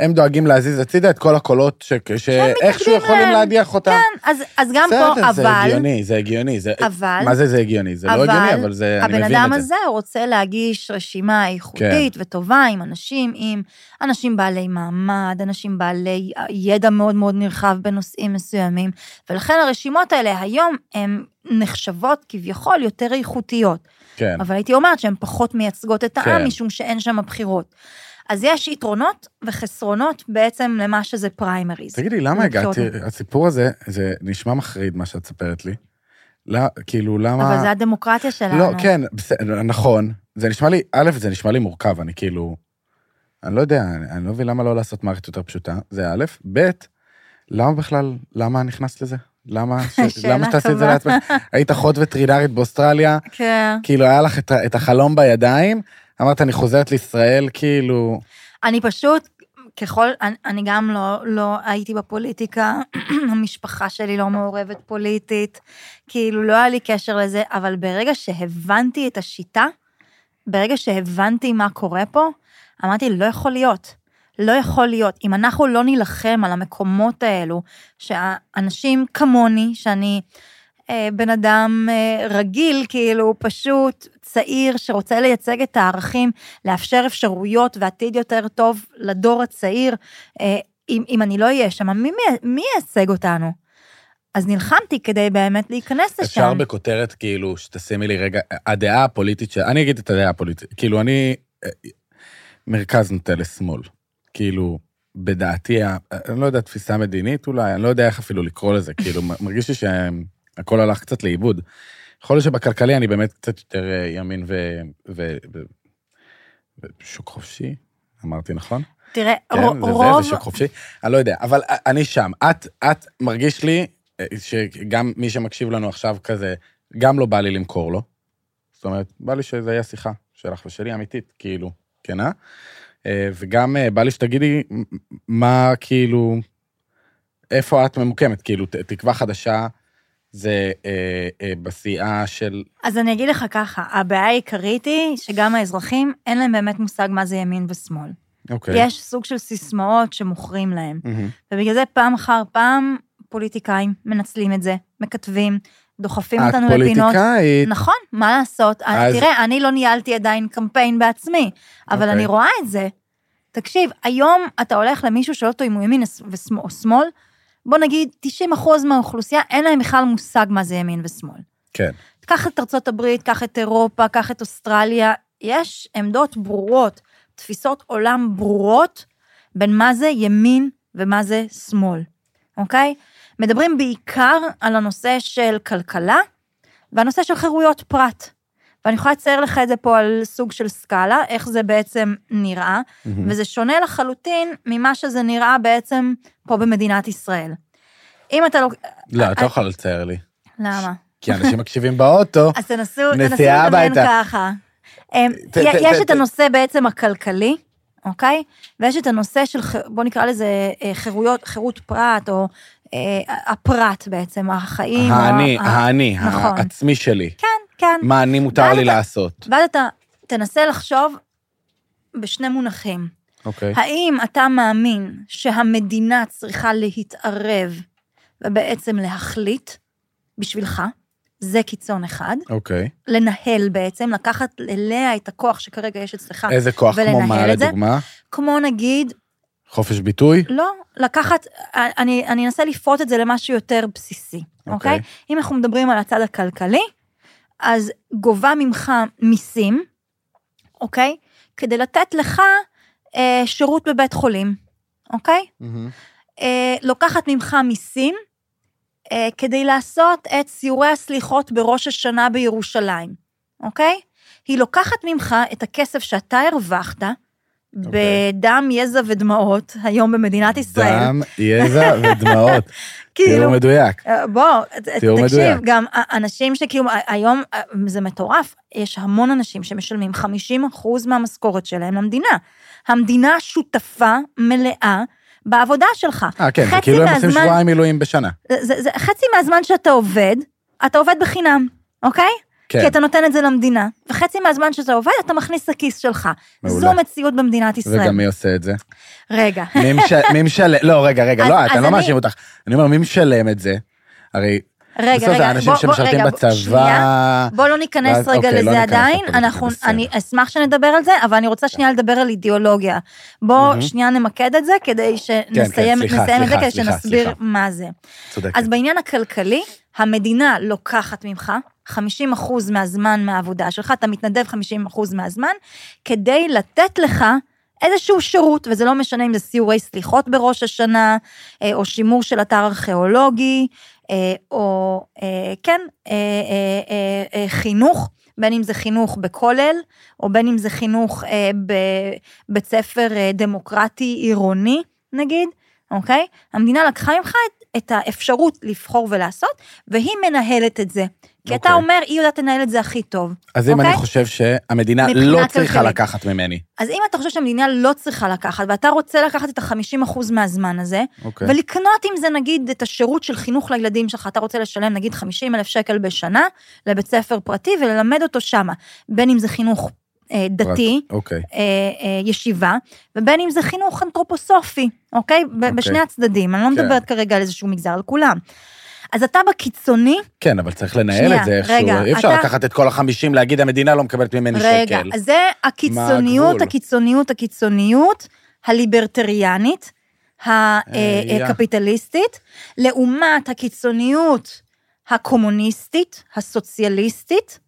הם דואגים להזיז הצידה את כל הקולות שאיכשהו יכולים. להדיח אותם.
כן, אז, אז גם פה,
זה
אבל,
הגיוני, זה הגיוני. זה,
אבל,
מה זה זה הגיוני? זה לא
אבל
הגיוני, אבל זה, אני
הבן
מבין
אדם
את זה.
הזה רוצה להגיש רשימה איכותית
כן.
וטובה עם אנשים, עם אנשים בעלי מעמד, אנשים בעלי ידע מאוד מאוד נרחב בנושאים מסוימים, ולכן הרשימות האלה היום הן נחשבות כביכול יותר איכותיות.
כן,
אבל הייתי אומרת שהן פחות מייצגות את העם,
כן.
משום שאין שם בחירות. אז יש יתרונות וחסרונות בעצם למה שזה פריימריז.
תגידי, למה הגעתי, הסיפור הזה, זה נשמע מחריד מה שאת מספרת לי. לא, כאילו, למה...
אבל זה הדמוקרטיה שלנו.
לא, כן, בסדר, נכון. זה נשמע לי, א', זה נשמע לי מורכב, אני כאילו... אני לא יודע, אני, אני לא מבין למה לא לעשות מערכת יותר פשוטה, זה א', ב', למה בכלל, למה נכנסת לזה? למה, ש, <laughs> למה שתעשי את זה. לעצמך? היית אחות וטרינרית באוסטרליה,
כן.
כאילו היה לך את, את החלום בידיים, אמרת, אני חוזרת לישראל, כאילו...
אני פשוט, ככל, אני, אני גם לא, לא הייתי בפוליטיקה, <clears throat> המשפחה שלי לא מעורבת פוליטית, כאילו לא היה לי קשר לזה, אבל ברגע שהבנתי את השיטה, ברגע שהבנתי מה קורה פה, אמרתי, לא יכול להיות. לא יכול להיות. אם אנחנו לא נילחם על המקומות האלו, שאנשים כמוני, שאני בן אדם אה, רגיל, כאילו, פשוט צעיר שרוצה לייצג את הערכים, לאפשר אפשרויות ועתיד יותר טוב לדור הצעיר, אה, אם, אם אני לא אהיה שם, מי, מי, ייצג אותנו? אז נלחמתי כדי באמת להיכנס לשם.
אפשר בכותרת, כאילו, שתשימי לי רגע, הדעה הפוליטית של... אני אגיד את הדעה הפוליטית. כאילו, אני... אה, מרכז נוטה לשמאל. כאילו, בדעתי, אני לא יודע, תפיסה מדינית אולי, אני לא יודע איך אפילו לקרוא לזה, כאילו, מרגיש לי שהכל הלך קצת לאיבוד. יכול להיות שבכלכלי אני באמת קצת יותר אה, ימין ו... ו... ו... ושוק חופשי, אמרתי נכון?
תראה,
כן,
רוב...
זה, זה שוק חופשי. אני לא יודע, אבל אני שם. את, את מרגיש לי אה, שגם מי שמקשיב לנו עכשיו כזה, גם לא בא לי למכור לו. זאת אומרת, בא לי שזה יהיה שיחה שלך ושלי אמיתית, כאילו, כנה. אה, וגם אה, בא לי שתגידי מה, כאילו, איפה את ממוקמת, כאילו, תקווה חדשה זה אה, אה, בשיאה של...
אז אני אגיד לך ככה, הבעיה העיקרית היא שגם האזרחים, אין להם באמת מושג מה זה ימין ושמאל.
אוקיי.
יש סוג של סיסמאות שמוכרים להם.
מהמם.
ובגלל זה פעם אחר פעם פוליטיקאים מנצלים את זה, מכתבים, דוחפים
את
אותנו לפינות.
פוליטיקאית.
נכון, מה לעשות?
אז-
תראה, אני לא ניהלתי עדיין קמפיין בעצמי, אבל
אוקיי.
אני רואה את זה. תקשיב, היום אתה הולך למישהו שואל אותו אם הוא ימין או שמאל, בוא נגיד, 90 אחוז מהאוכלוסייה, אין להם בכלל מושג מה זה ימין ושמאל.
כן.
קח את ארצות הברית, קח את אירופה, קח את אוסטרליה, יש עמדות ברורות, תפיסות עולם ברורות, בין מה זה ימין ומה זה שמאל, אוקיי? מדברים בעיקר על הנושא של כלכלה והנושא של חירויות פרט. ואני יכולה לצייר לך את זה פה על סוג של סקאלה, איך זה בעצם נראה,
מהמם.
וזה שונה לחלוטין ממה שזה נראה בעצם פה במדינת ישראל. אם אתה לא...
לא, את לא יכולה לצייר לי.
למה?
כי אנשים מקשיבים באוטו. <laughs>
אז תנסו, תנסו לדמיין. ככה. אמ, יש את הנושא בעצם הכלכלי, אוקיי? ויש את הנושא של, בוא נקרא לזה אה, חירויות, חירות פרט, או אה, הפרט בעצם, החיים.
האני, האני,
נכון.
העצמי שלי.
כן, כן.
מה אני מותר לי
אתה-
לעשות.
ואז אתה תנסה לחשוב בשני מונחים.
אוקיי.
האם אתה מאמין שהמדינה צריכה להתערב ובעצם להחליט בשבילך? זה קיצון אחד.
אוקיי.
לנהל בעצם, לקחת אליה את הכוח שכרגע יש אצלך,
איזה כוח כמו
ולנהל
מה
את זה.
לדוגמה?
כמו נגיד,
חופש ביטוי?
לא, לקחת, אני, אני אנסה לפרוט את זה למשהו יותר בסיסי,
אוקיי.
אוקיי? אם אנחנו מדברים על הצד הכלכלי, אז גובה ממך מיסים, אוקיי? כדי לתת לך אה, שירות בבית חולים, אוקיי? אה, לוקחת ממך מיסים אה, כדי לעשות את סיורי הסליחות בראש השנה בירושלים, אוקיי? היא לוקחת ממך את הכסף שאתה הרווחת,
אוקיי.
בדם, יזע ודמעות, היום במדינת ישראל.
דם, יזע <laughs> ודמעות.
כאילו,
תיאור מדויק.
אה, בוא,
תיאור
תקשיב,
מדויק.
גם ה- אנשים שכאילו, ה- היום אה, זה מטורף, יש המון אנשים שמשלמים 50% מהמשכורת שלהם למדינה. המדינה שותפה מלאה בעבודה שלך.
אה, כן, זה כאילו הם עושים שבועיים מילואים בשנה.
זה, זה, חצי מהזמן שאתה עובד, אתה עובד בחינם, אוקיי?
כן.
כי אתה נותן את זה למדינה, וחצי מהזמן שאתה עובד, אתה מכניס לכיס שלך.
מעולה.
זו מציאות במדינת ישראל.
וגם מי עושה את זה?
רגע.
מי מש- מי משלם? לא, רגע, רגע,
אז-
לא, את,
אז
אני לא מאשים אותך. אני אומר, מי משלם את זה? הרי
רגע,
בסוף
רגע,
זה אנשים
בוא- בוא-
שמשרתים בצבא.
שנייה. בוא לא ניכנס
ואז-
רגע
אוקיי, לא
לזה
ניכנס
עדיין, אנחנו. אני אשמח שנדבר על זה, אבל אני רוצה שנייה לדבר על אידיאולוגיה. בוא
מהמם.
שנייה נמקד את זה, כדי שנסיים
סליחה,
נסיים את זה,
סליחה,
כדי
סליחה,
שנסביר
סליחה.
מה זה.
צודקת.
אז בעניין הכלכלי, המדינה לוקחת ממך 50% מהזמן מהעבודה שלך, אתה מתנדב 50% מהזמן, כדי לתת לך איזשהו שירות, וזה לא משנה אם זה סיורי סליחות בראש השנה, אה, או שימור של אתר ארכיאולוגי, או אה, כן, אה, אה, אה, אה, חינוך, בין אם זה חינוך בכולל, או בין אם זה חינוך אה, בבית ספר אה, דמוקרטי עירוני, נגיד, אוקיי? המדינה לקחה ממך את, את האפשרות לבחור ולעשות, והיא מנהלת את זה. כי אתה
אוקיי.
אומר, היא יודעת לנהל את זה הכי טוב.
אז אם אני
אוקיי?
חושב שהמדינה לא צריכה
כלכלית.
לקחת ממני,
אז אם אתה חושב שהמדינה לא צריכה לקחת, ואתה רוצה לקחת את ה-50% מהזמן הזה,
אוקיי.
ולקנות עם זה נגיד את השירות של חינוך לילדים שלך, אתה רוצה לשלם נגיד 50 אלף שקל בשנה לבית ספר פרטי וללמד אותו שמה, בין אם זה חינוך אה, דתי,
אוקיי.
אה, אה, ישיבה, ובין אם זה חינוך אנתרופוסופי, אוקיי? ב-
אוקיי.
בשני הצדדים, אני לא
כן.
מדברת כרגע על איזשהו מגזר, על כולם. אז אתה בקיצוני,
כן, אבל צריך לנהל
שנייה,
את זה איכשהו.
רגע,
אי אפשר
אתה-
לקחת את כל החמישים, להגיד המדינה לא מקבלת ממני
רגע,
שקל.
אז זה הקיצוניות? הקיצוניות, הקיצוניות הליברטריאנית,
אה,
הקפיטליסטית, לעומת הקיצוניות הקומוניסטית, הסוציאליסטית,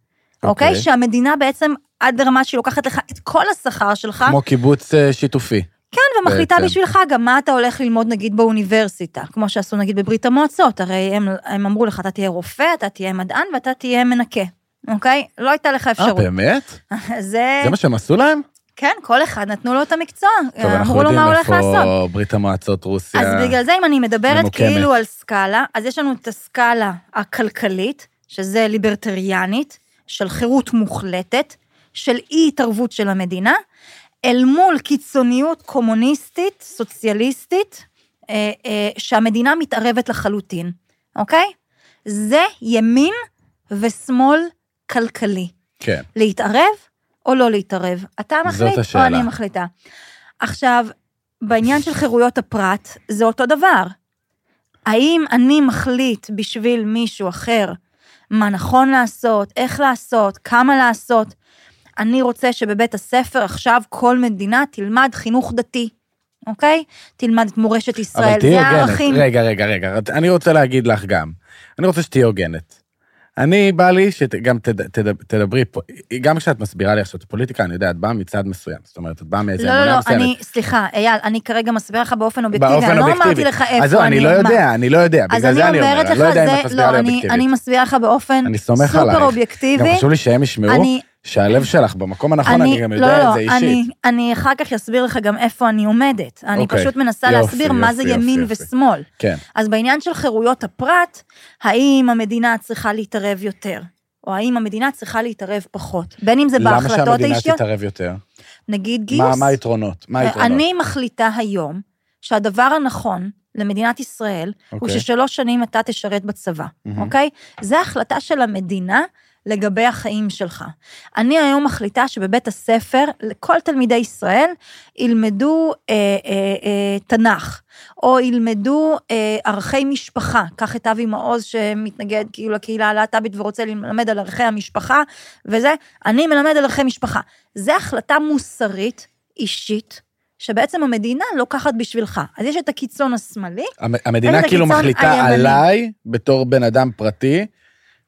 אוקיי?
אוקיי.
שהמדינה בעצם, עד לרמה שהיא לוקחת לך את כל השכר שלך,
כמו קיבוץ אה, שיתופי.
כן, ומחליטה
בעצם.
בשבילך גם מה אתה הולך ללמוד נגיד באוניברסיטה, כמו שעשו נגיד בברית המועצות, הרי הם, הם אמרו לך, אתה תהיה רופא, אתה תהיה מדען ואתה תהיה מנקה, אוקיי? לא הייתה לך
אה,
אפשרות.
באמת? <laughs>
זה,
זה מה שהם עשו להם?
כן, כל אחד נתנו לו את המקצוע,
טוב, אנחנו
אמרו לו
יודעים
מה הוא הולך לעשות.
איפה ברית המועצות, רוסיה.
אז בגלל זה, אם אני מדברת
ממוקמת.
כאילו על סקאלה, אז יש לנו את הסקאלה הכלכלית, שזה ליברטריאנית, של חירות מוחלטת, של אי התערבות של המדינה, אל מול קיצוניות קומוניסטית, סוציאליסטית, אה, אה, שהמדינה מתערבת לחלוטין, אוקיי? זה ימין ושמאל כלכלי.
כן.
להתערב או לא להתערב? אתה מחליט או. אני מחליטה? עכשיו, בעניין של חירויות הפרט, זה אותו דבר. האם אני מחליט בשביל מישהו אחר מה נכון לעשות, איך לעשות, כמה לעשות? אני רוצה שבבית הספר עכשיו כל מדינה תלמד חינוך דתי, אוקיי? תלמד את מורשת ישראל, זה. הערכים.
רגע, רגע, רגע, אני רוצה להגיד לך גם. אני רוצה שתהיי הוגנת. אני, בא לי שגם תד, תד, תדברי פה, גם כשאת מסבירה לי עכשיו את הפוליטיקה, אני יודע, את באה מצד מסוים. זאת אומרת, את באה מאיזה
לא, לא,
אמונה
לא,
מסוימת.
אני, סליחה, אייל, אני כרגע מסבירה לך באופן אובייקטיבי,
באופן
אני לא
אובייקטיבי.
אמרתי לך איפה
אז זהו, אני לא
מה.
יודע, אני לא יודע, בגלל זה
אני
אני אומר, אני לא יודע אם את מסבירה
לא,
לי
אני,
אובייקטיבית.
אני מסבירה לך באופן
אני
סופר. אובייקטיבי.
גם חשוב לי שהם ישמעו
אני-
שהלב שלך במקום הנכון, אני גם
לא,
יודע
לא,
את זה אישית.
אני, אני אחר כך אסביר לך גם איפה אני עומדת. אני
אוקיי.
פשוט מנסה
יופי,
להסביר מה זה
יופי,
ימין
יופי.
ושמאל.
כן,
אז בעניין של חירויות הפרט, האם המדינה צריכה להתערב יותר? או האם המדינה צריכה להתערב פחות? בין אם זה
למה
בהחלטות
שהמדינה
האישיות,
תתערב יותר?
נגיד גיוס.
מה מה היתרונות? מה היתרונות?
אני מחליטה היום שהדבר הנכון למדינת ישראל, הוא
אוקיי.
ששלוש שנים אתה תשרת בצבא. אוקיי? זו החלטה של המדינה לגבי החיים שלך. אני היום מחליטה שבבית הספר, לכל תלמידי ישראל, ילמדו אה, אה, אה, תנ"ך, או ילמדו אה, ערכי משפחה. קח את אבי מעוז שמתנגד כאילו לקהילה הלהט"בית ורוצה ללמד על ערכי המשפחה, וזה, אני מלמד על ערכי משפחה. זו החלטה מוסרית, אישית, שבעצם המדינה לוקחת בשבילך. אז יש את הקיצון השמאלי,
המ- המדינה כאילו מחליטה
הימני.
עליי, בתור בן אדם פרטי,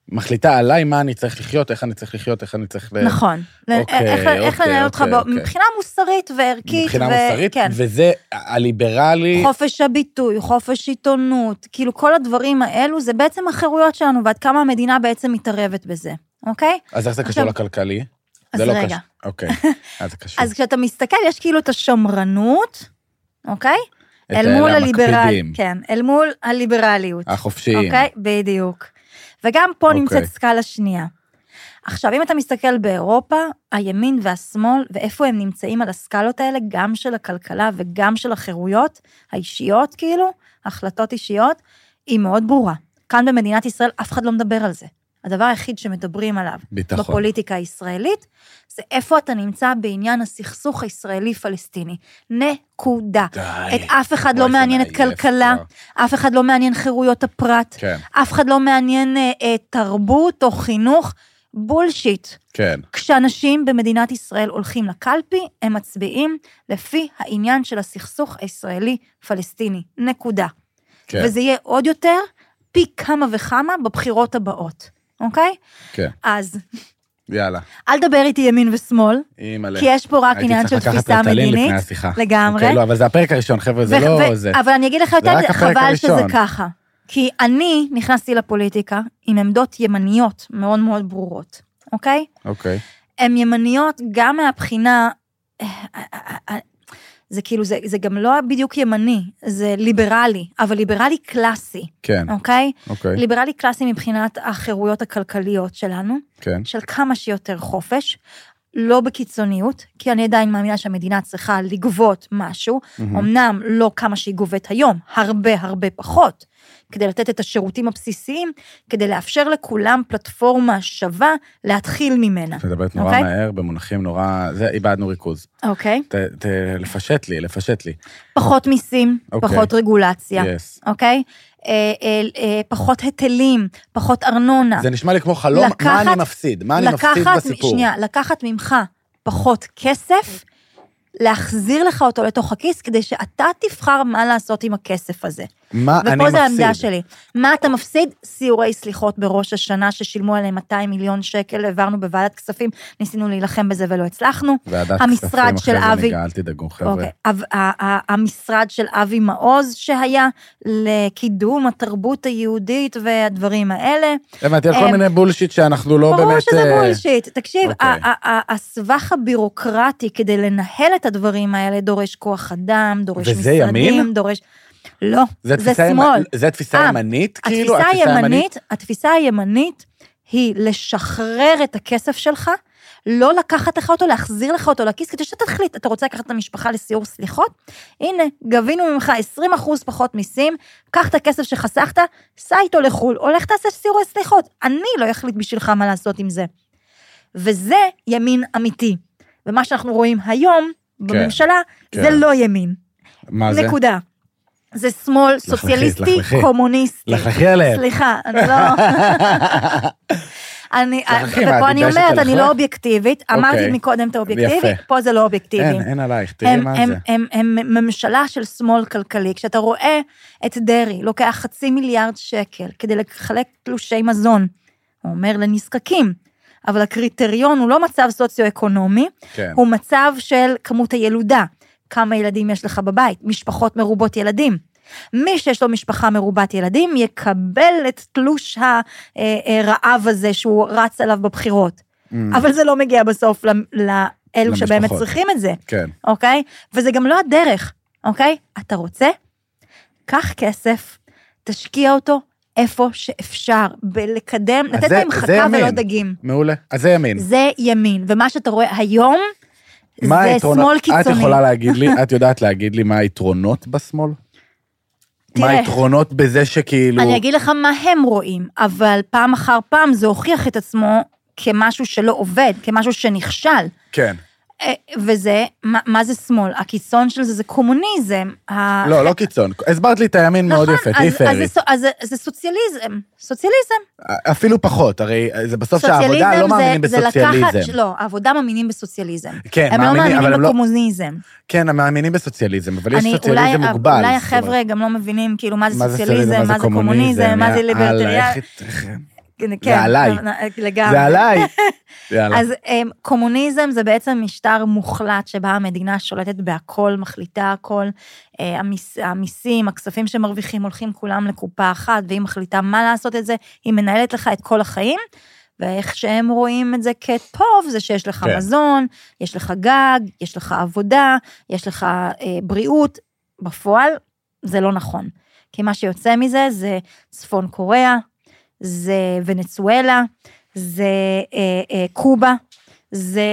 מחליטה עליי מה אני צריך לחיות, איך אני צריך לחיות, איך אני צריך...
נכון.
אוקיי,
איך, איך
אוקיי,
לנהל אותך
אוקיי,
בו-
אוקיי.
מבחינה מוסרית וערכית.
מבחינה
ו-
מוסרית,
כן.
וזה הליברלי,
חופש הביטוי, חופש עיתונות, כאילו כל הדברים האלו, זה בעצם החירויות שלנו, ועד כמה המדינה בעצם מתערבת בזה, אוקיי?
אז איך זה קשור לכלכלי?
אז
זה לא
רגע.
קשור. אוקיי, <laughs> אז זה קשור.
אז כשאתה מסתכל, יש כאילו את השמרנות, אוקיי?
את
אל
האלה
מול הליברל... כן, אל מול הליברליות.
החופשיים.
אוקיי? בדיוק. וגם פה
אוקיי.
נמצאת סקאלה שנייה. עכשיו, אם אתה מסתכל באירופה, הימין והשמאל, ואיפה הם נמצאים על הסקאלות האלה, גם של הכלכלה וגם של החירויות האישיות, כאילו, החלטות אישיות, היא מאוד ברורה. כאן במדינת ישראל אף אחד לא מדבר על זה. הדבר היחיד שמדברים עליו
ביטחון.
בפוליטיקה הישראלית, זה איפה אתה נמצא בעניין הסכסוך הישראלי-פלסטיני. נקודה.
די.
את אף אחד לא
זה
מעניינת
מעייף
כלכלה,
כבר.
אף אחד לא מעניין חירויות הפרט,
כן,
אף אחד לא מעניין אה, אה, תרבות או חינוך, בולשיט.
כן.
כשאנשים במדינת ישראל הולכים לקלפי, הם מצביעים לפי העניין של הסכסוך הישראלי-פלסטיני. נקודה.
כן,
וזה יהיה עוד יותר פי כמה וכמה בבחירות הבאות, אוקיי?
כן.
אז
יאללה.
אל תדבר איתי ימין ושמאל,
אימא'לה.
כי יש פה רק עניין של
הייתי צריך
תפיסה
לקחת רטלין
מדינית.
לפני השיחה.
לגמרי.
אוקיי, לא, אבל זה הפרק הראשון, חבר'ה, זה לא זה.
אבל אני אגיד לך יותר, חבל שזה. ככה. כי אני נכנסתי לפוליטיקה עם עמדות ימניות מאוד מאוד ברורות, אוקיי?
אוקיי.
הן ימניות גם מהבחינה, אה, זה כאילו, זה, זה גם לא בדיוק ימני, זה ליברלי, אבל ליברלי קלאסי,
כן,
אוקיי?
אוקיי,
ליברלי קלאסי מבחינת החירויות הכלכליות שלנו,
כן.
של כמה שיותר חופש, לא בקיצוניות, כי אני עדיין מאמינה שהמדינה צריכה לגבות משהו,
מהמם.
אמנם לא כמה שהיא גובת היום, הרבה הרבה פחות, כדי לתת את השירותים הבסיסיים, כדי לאפשר לכולם פלטפורמה שווה להתחיל ממנה.
את מדברת נורא
אוקיי.
מהר, במונחים נורא... זה, איבדנו ריכוז.
אוקיי?
ת, ת, לפשט לי, לפשט לי.
פחות מיסים,
אוקיי.
פחות רגולציה,
יס.
אוקיי? אה, אה, אה, פחות היטלים, פחות ארנונה.
זה נשמע לי כמו חלום, מה
לקחת-
אני מפסיד? מה אני מפסיד
לקחת,
בסיפור?
שנייה, לקחת ממך פחות כסף, להחזיר לך אותו לתוך הכיס, כדי שאתה תבחר מה לעשות עם הכסף הזה.
מה אני
ופה
מפסיד?
זה העמדה שלי. מה אתה מפסיד? סיורי סליחות בראש השנה, ששילמו עליהם 200 מיליון שקל, העברנו בוועדת כספים, ניסינו להילחם בזה ולא הצלחנו.
ועדת כספים אחרי זה
אבי-
ניגע, אל תדאגו, חבר'ה.
אוקיי. ה- ה- המשרד של אבי מעוז שהיה לקידום התרבות היהודית והדברים האלה.
הבנתי על כל מיני בולשיט שאנחנו לא באמת...
ברור שזה
אה,
בולשיט. תקשיב,
אוקיי.
ה- ה- ה- הסבך הבירוקרטי כדי לנהל את הדברים האלה דורש כוח אדם, דורש
וזה
משרדים,
ימין?
דורש... לא,
זה
זה שמאל.
ימ- זה תפיסה
אה,
ימנית, כאילו?
התפיסה הימנית, התפיסה הימנית היא לשחרר את הכסף שלך, לא לקחת לך אותו, להחזיר לך אותו לכיס, כדי שאתה תחליט, אתה רוצה לקחת את המשפחה לסיור סליחות? הנה, גבינו ממך 20 אחוז פחות מיסים, קח את הכסף שחסכת, סע איתו לחו"ל, הולך תעשה סיורי סליחות. אני לא אחליט בשבילך מה לעשות עם זה. וזה ימין אמיתי. ומה שאנחנו רואים היום בממשלה,
כן.
זה לא ימין.
מה זה?
נקודה. זה שמאל סוציאליסטי. קומוניסטי.
לחכי עליהם.
סליחה, אני לא... <laughs> אני, ופה אני אומרת, אני
ללכלך?
לא אובייקטיבית, אמרתי
אוקיי.
מקודם את האובייקטיבי. פה זה לא אובייקטיבי.
אין, אין עלייך, תראי מה זה.
הם ממשלה של שמאל כלכלי. כשאתה רואה את דרעי לוקח חצי מיליארד שקל כדי לחלק תלושי מזון, הוא אומר לנזקקים, אבל הקריטריון הוא לא מצב סוציו-אקונומי,
כן.
הוא מצב של כמות הילודה. כמה ילדים יש לך בבית, משפחות מרובות ילדים. מי שיש לו משפחה מרובת ילדים יקבל את תלוש הרעב הזה שהוא רץ עליו בבחירות.
Mm,
אבל זה לא מגיע בסוף ל- לאלו שבאמת. צריכים את זה,
כן.
אוקיי? וזה גם לא הדרך, אוקיי? אתה רוצה? קח כסף, תשקיע אותו איפה שאפשר, בלקדם, לתת להם חכה. ולא דגים.
מעולה. אז זה ימין.
זה ימין, ומה שאתה רואה היום,
מה
זה
היתרונות?
שמאל
את
קיצוני.
יכולה להגיד לי, <laughs> את יודעת להגיד לי מה היתרונות בשמאל? מה
תראה.
היתרונות בזה שכאילו...
אני אגיד לך מה הם רואים, אבל פעם אחר פעם זה הוכיח את עצמו כמשהו שלא עובד, כמשהו שנכשל.
כן.
אה, וזה, מה, מה זה שמאל? הקיצון של זה זה קומוניזם. ה-
לא, לא קיצון. הסברת לי את הימין מאוד
נכון,
יפה,
אז-
תהיי
אז
פיירי.
זה סו- אז זה- סוציאליזם, סוציאליזם.
אפילו פחות, הרי זה בסוף שהעבודה לא מאמינים
זה- זה
בסוציאליזם.
לקחת- לא, העבודה מאמינים בסוציאליזם.
כן,
הם לא
מאמינים, אבל
מאמינים
הם לא...
בקומוניזם.
כן, הם מאמינים בסוציאליזם, אבל יש
אני-
סוציאליזם
אולי-
מוגבל.
אולי החבר'ה גם לא מבינים כאילו מה זה סוציאליזם, מה זה קומוניזם, מה זה
יאללה, את-
כן,
עליי.
לגמרי. <laughs>
זה עליי.
אז אמ, קומוניזם זה בעצם משטר מוחלט שבה המדינה שולטת בהכל, מחליטה הכל. אה, המיס, המיסים, הכספים שמרוויחים הולכים כולם לקופה אחת, והיא מחליטה מה לעשות את זה, היא מנהלת לך את כל החיים. ואיך שהם רואים את זה כטוב, זה שיש לך
כן.
מזון, יש לך גג, יש לך עבודה, יש לך אה, בריאות. בפועל, זה לא נכון. כי מה שיוצא מזה זה צפון קוריאה, זה ונצואלה, זה אה, אה, קובה, זה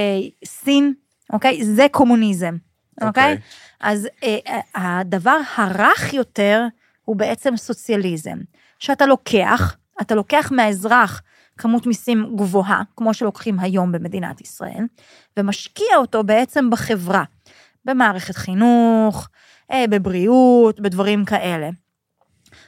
סין, אוקיי? זה קומוניזם, אוקיי?
אוקיי.
אז אה, אה, הדבר הרך יותר הוא בעצם סוציאליזם. שאתה לוקח, אתה לוקח מהאזרח כמות מיסים גבוהה, כמו שלוקחים היום במדינת ישראל, ומשקיע אותו בעצם בחברה, במערכת חינוך, אה, בבריאות, בדברים כאלה.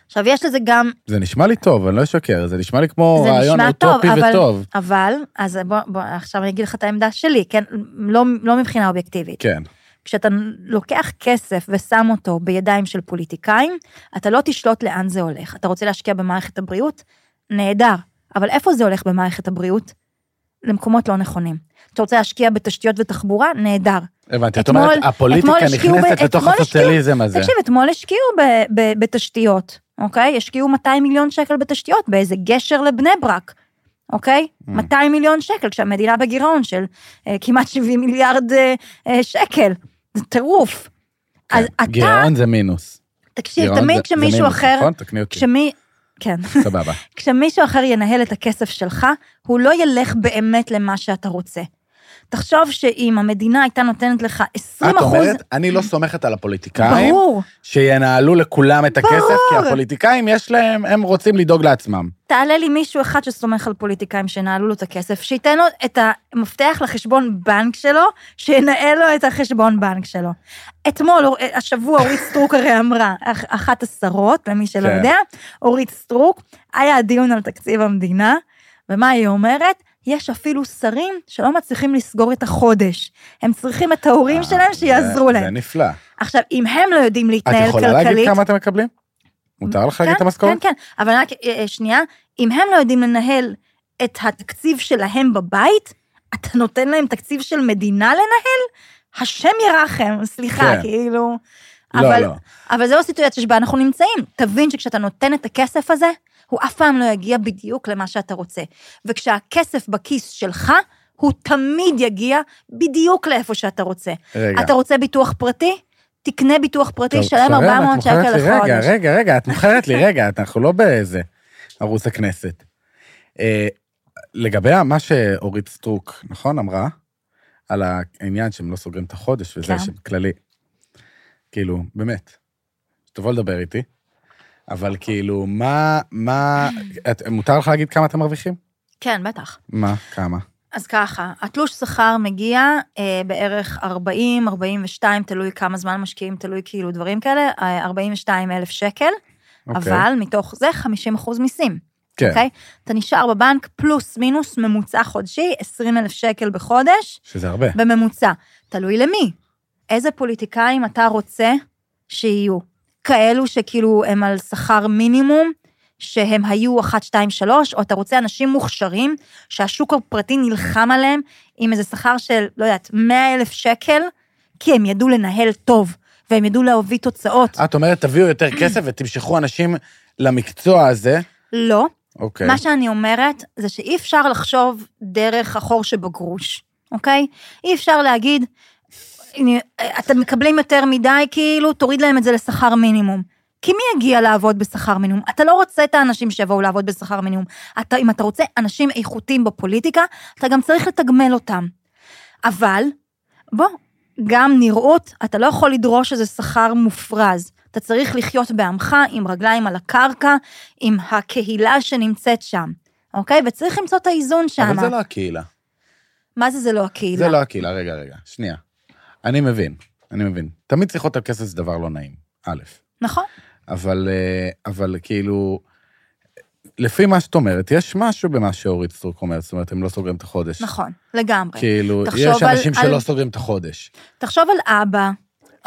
עכשיו, יש לזה גם
זה נשמע לי טוב, אני לא אשקר, זה נשמע לי כמו
זה
רעיון
נשמע טוב,
אוטופי
אבל-
וטוב.
אבל, אז בוא, בוא, עכשיו אני אגיד לך את העמדה שלי, כן? לא, לא מבחינה אובייקטיבית.
כן.
כשאתה לוקח כסף ושם אותו בידיים של פוליטיקאים, אתה לא תשלוט לאן זה הולך. אתה רוצה להשקיע במערכת הבריאות? נהדר. אבל איפה זה הולך במערכת הבריאות? למקומות לא נכונים. אתה רוצה להשקיע בתשתיות ותחבורה? נהדר.
הבנתי, את אומרת, הפוליטיקה נכנסת
ב-
לתוך הסוציאליזם הזה.
תקשיב, אתמול השקיעו בתשתיות, אוקיי? השקיעו 200 מיליון שקל בתשתיות באיזה גשר לבני ברק, אוקיי?
Mm.
200 מיליון שקל, כשהמדינה בגירעון של אה, כמעט 70 מיליארד אה, אה, שקל. זה טירוף. אז
כן,
אתה,
גירעון זה מינוס.
תקשיב,
זה-
תמיד
זה
כשמישהו
מינוס,
אחר,
נכון? תקני אותי.
כשמי, כן,
סבבה. <laughs>
כשמישהו אחר ינהל את הכסף שלך, הוא לא ילך באמת למה שאתה רוצה. תחשוב שאם המדינה הייתה נותנת לך 20
את
אחוז,
אומרת, אני לא סומכת על הפוליטיקאים,
ברור,
שינהלו לכולם את הכסף, כי
ברור.
הפוליטיקאים יש להם, הם רוצים לדאוג לעצמם.
תעלה לי מישהו אחד שסומך על פוליטיקאים שינהלו לו את הכסף, שייתן לו את המפתח לחשבון בנק שלו, שינהל לו את החשבון בנק שלו. אתמול, השבוע אורית סטרוק הרי אמרה, אח- אחת השרות, למי שלא
כן.
יודע, אורית סטרוק, היה דיון על תקציב המדינה, ומה היא אומרת? יש אפילו שרים שלא מצליחים לסגור את החודש. הם צריכים את ההורים
אה,
שלהם שיעזרו
זה-
להם.
זה נפלא.
עכשיו, אם הם לא יודעים
את
להתנהל
יכולה להגיד
כלכלית...
כמה אתם מקבלים? מותר לך להגיד את
כן,
המשכורת?
כן, כן, אבל רק אה, אה, שנייה, אם הם לא יודעים לנהל את התקציב שלהם בבית, אתה נותן להם תקציב של מדינה לנהל? השם ירחם, סליחה,
כן.
כאילו...
לא,
אבל,
לא.
אבל זו הסיטואציה שבה אנחנו נמצאים. תבין שכשאתה נותן את הכסף הזה, הוא אף פעם לא יגיע בדיוק למה שאתה רוצה. וכשהכסף בכיס שלך, הוא תמיד יגיע בדיוק לאיפה שאתה רוצה.
רגע.
אתה רוצה ביטוח פרטי? תקנה ביטוח פרטי,
טוב,
שלם
שרן,
400
את מוכרת
שקל לחודש.
רגע, רגע, רגע, את מוכרת לי, רגע, אנחנו לא באיזה ערוץ הכנסת. אה, לגבי מה שאורית סטרוק, נכון, אמרה? על העניין שהם לא סוגרים את החודש וזה,
כן.
שהם כללי. כאילו, באמת, תבוא לדבר איתי, אבל כאילו, מה, מה, את, מותר לך להגיד כמה אתם מרוויחים?
כן, בטח.
מה, כמה?
אז ככה, התלוש שכר מגיע אה, בערך 40, 42, תלוי כמה זמן משקיעים, תלוי כאילו דברים כאלה, אה, 42 אלף שקל,
אוקיי.
אבל מתוך זה 50 אחוז מיסים,
כן,
אוקיי? אתה נשאר בבנק פלוס מינוס ממוצע חודשי, 20 אלף שקל בחודש,
שזה הרבה.
בממוצע. תלוי למי. איזה פוליטיקאים אתה רוצה שיהיו? כאלו שכאילו הם על שכר מינימום, שהם היו 1, 2, 3, או אתה רוצה אנשים מוכשרים, שהשוק הפרטי נלחם עליהם עם איזה שכר של, לא יודעת, 100 אלף שקל, כי הם ידעו לנהל טוב, והם ידעו להביא תוצאות.
את אומרת, תביאו יותר כסף ותמשכו אנשים למקצוע הזה.
לא,
אוקיי.
מה שאני אומרת זה שאי אפשר לחשוב דרך החור שבגרוש, אוקיי? אי אפשר להגיד, "הנה, אתם מקבלים יותר מדי, כאילו, תוריד להם את זה לשכר מינימום. כי מי יגיע לעבוד בשכר מינימום? אתה לא רוצה את האנשים שיבואו לעבוד בשכר מינימום. אתה, אם אתה רוצה אנשים איכותיים בפוליטיקה, אתה גם צריך לתגמל אותם. אבל, בוא, גם נראות, אתה לא יכול לדרוש איזה שכר מופרז. אתה צריך לחיות בעמך, עם רגליים על הקרקע, עם הקהילה שנמצאת שם, אוקיי? וצריך למצוא את האיזון שם.
אבל זה לא הקהילה.
מה זה זה לא הקהילה?
זה לא הקהילה, רגע, רגע, שנייה. אני מבין, אני מבין. תמיד שיחות על כסף זה דבר לא נעים, א',
נכון.
אבל, אה, אבל כאילו, לפי מה שאת אומרת, יש משהו במה שאורית סטרוק אומרת, זאת אומרת, הם לא סוגרים את החודש.
נכון, לגמרי.
כאילו, יש
על-
אנשים
על-
שלא סוגרים את החודש.
תחשוב על אבא,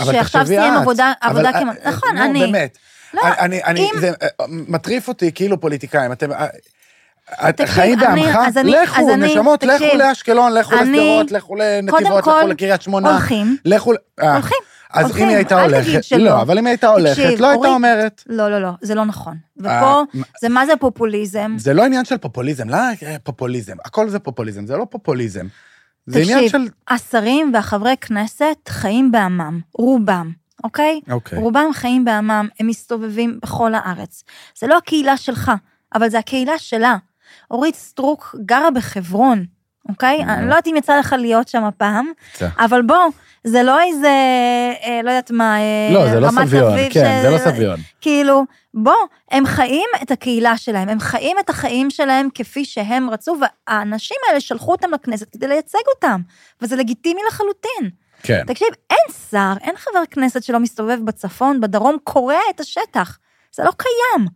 שעכשיו סיים
את.
עבודה, עבודה
אה,
כמעט, נכון,
נו,
אני.
באמת.
לא,
אני, אני,
אם-
זה אה, מטריף אותי, כאילו פוליטיקאים, אתם... את
תקשיב,
חיים בעמך, לכו, נשמות, לכו
תקשיב,
לאשקלון, לכו לשדרות, לכו לנתיבות, לכו לקריית שמונה.
הולכים,
לכו... אה,
הולכים,
אז אם היא הייתה הולכת. לא, אבל אם היא הייתה הולכת,
תקשיב,
לא הייתה אומרת.
לא, לא, לא, זה לא נכון. ופה,
אה,
זה מה זה פופוליזם?
זה לא עניין של פופוליזם, לא אה, פופוליזם, הכל זה פופוליזם, זה לא פופוליזם. זה עניין
תקשיב,
של...
השרים והחברי כנסת חיים בעמם, רובם, אוקיי?
אוקיי.
רובם חיים בעמם, הם מסתובבים בכל הארץ. זה לא הקהילה שלך, אבל זה הקהילה שלה. אורית סטרוק גרה בחברון, אוקיי? אני לא יודעת אם יצא לך להיות שם הפעם. אבל בוא, זה לא איזה, אה, לא יודעת מה, אה,
לא, זה לא סביון, כן, זה לא סביון.
כאילו, בוא, הם חיים את הקהילה שלהם, הם חיים את החיים שלהם כפי שהם רצו, והאנשים האלה שלחו אותם לכנסת כדי לייצג אותם, וזה לגיטימי לחלוטין.
כן.
תקשיב, אין שר, אין חבר כנסת שלא מסתובב בצפון, בדרום, קורע את השטח. זה לא קיים.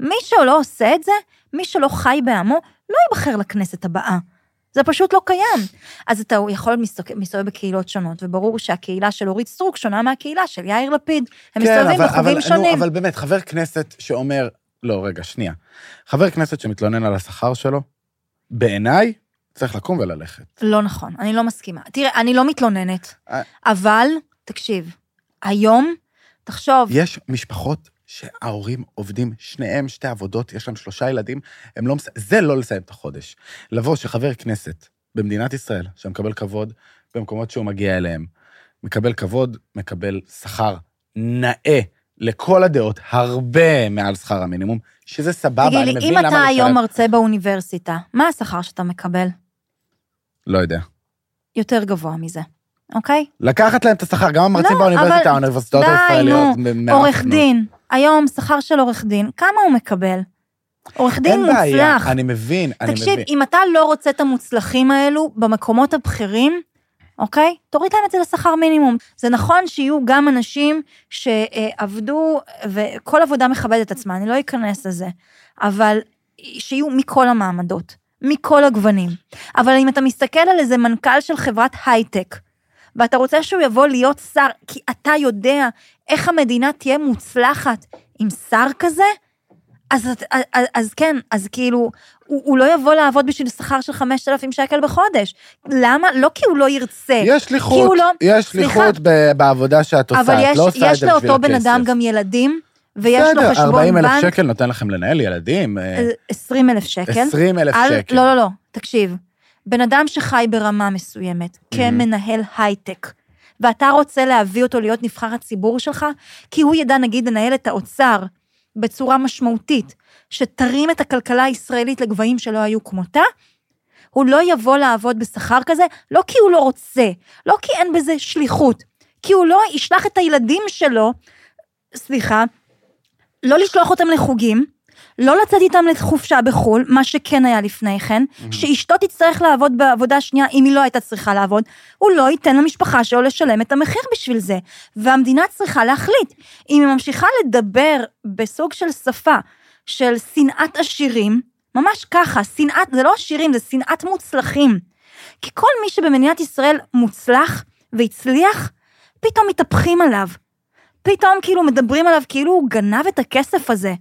מי שלא עושה את זה, מי שלא חי בעמו, לא ייבחר לכנסת הבאה. זה פשוט לא קיים. אז אתה יכול להסתובב מסתובב בקהילות שונות, וברור שהקהילה של אורית סטרוק שונה מהקהילה של יאיר לפיד. הם
כן,
מסתובבים
אבל-
בחוגים
אבל-
שונים.
נו, אבל באמת, חבר כנסת שאומר, לא, רגע, שנייה. חבר כנסת שמתלונן על השכר שלו, בעיניי, צריך לקום וללכת.
לא נכון, אני לא מסכימה. תראה, אני לא מתלוננת,
אה.
אבל, תקשיב, היום, תחשוב,
יש משפחות שההורים עובדים, שניהם שתי עבודות, יש להם שלושה ילדים, הם לא... מס- זה לא לסיים את החודש. לבוא שחבר כנסת במדינת ישראל, שמקבל כבוד במקומות שהוא מגיע אליהם, מקבל כבוד, מקבל שכר נאה לכל הדעות, הרבה מעל שכר המינימום, שזה סבבה,
תגיד
אני
לי,
מבין
אם
למה
אתה
לשלם...
היום מרצה באוניברסיטה, מה השכר שאתה מקבל?
לא יודע.
יותר גבוה מזה, אוקיי?
לקחת להם את השכר, גם המרצים
לא,
באוניברסיטה,
אבל-
האוניברסיטאות
די,
הישראליות.
נו,
מ-
עורך
נו.
דין, היום שכר של עורך דין, כמה הוא מקבל? עורך דין
אין בעיה,
מוצלח.
אני מבין, אני
תקשיב,
מבין.
אם אתה לא רוצה את המוצלחים האלו במקומות הבכירים, אוקיי? תוריד להם את זה לשכר מינימום. זה נכון שיהיו גם אנשים שעבדו, וכל עבודה מכבדת עצמה, אני לא אכנס לזה, אבל שיהיו מכל המעמדות. מכל הגוונים. אבל אם אתה מסתכל על איזה מנכ"ל של חברת הייטק, ואתה רוצה שהוא יבוא להיות שר, כי אתה יודע איך המדינה תהיה מוצלחת עם שר כזה, אז, אז, אז, אז כן, אז כאילו, הוא, הוא לא יבוא לעבוד בשביל שכר של 5,000 שקל בחודש. למה? לא כי הוא לא ירצה.
יש שליחות,
לא,
יש שליחות בעבודה שאת עושה,
אבל
את
יש,
לא עושה את
יש
זה בשביל
לאותו בן
הכסף.
אדם גם ילדים, ויש לו
בסדר,
חשבון
40 אלף
בנק,
שקל נותן לכם לנהל ילדים, אה,
20 אלף שקל.
20 אלף שקל.
לא, לא, לא, תקשיב. בן אדם שחי ברמה מסוימת, כמנהל הייטק, ואתה רוצה להביא אותו להיות נבחר הציבור שלך, כי הוא ידע, נגיד, לנהל את האוצר בצורה משמעותית, שתרים את הכלכלה הישראלית לגבהים שלא היו כמותה, הוא לא יבוא לעבוד בשכר כזה, לא כי הוא לא רוצה, לא כי אין בזה שליחות, כי הוא לא ישלח את הילדים שלו, סליחה, לא לשלוח אותם לחוגים, לא לצאת איתם לחופשה בחו"ל, מה שכן היה לפני כן, שאשתו תצטרך לעבוד בעבודה שנייה אם היא לא הייתה צריכה לעבוד, הוא לא ייתן למשפחה שלו לשלם את המחיר בשביל זה. והמדינה צריכה להחליט. אם היא ממשיכה לדבר בסוג של שפה של שנאת עשירים, ממש ככה, שנאת, זה לא עשירים, זה שנאת מוצלחים. כי כל מי שבמדינת ישראל מוצלח והצליח, פתאום מתהפכים עליו. פתאום כאילו מדברים עליו כאילו הוא גנב את הכסף הזה.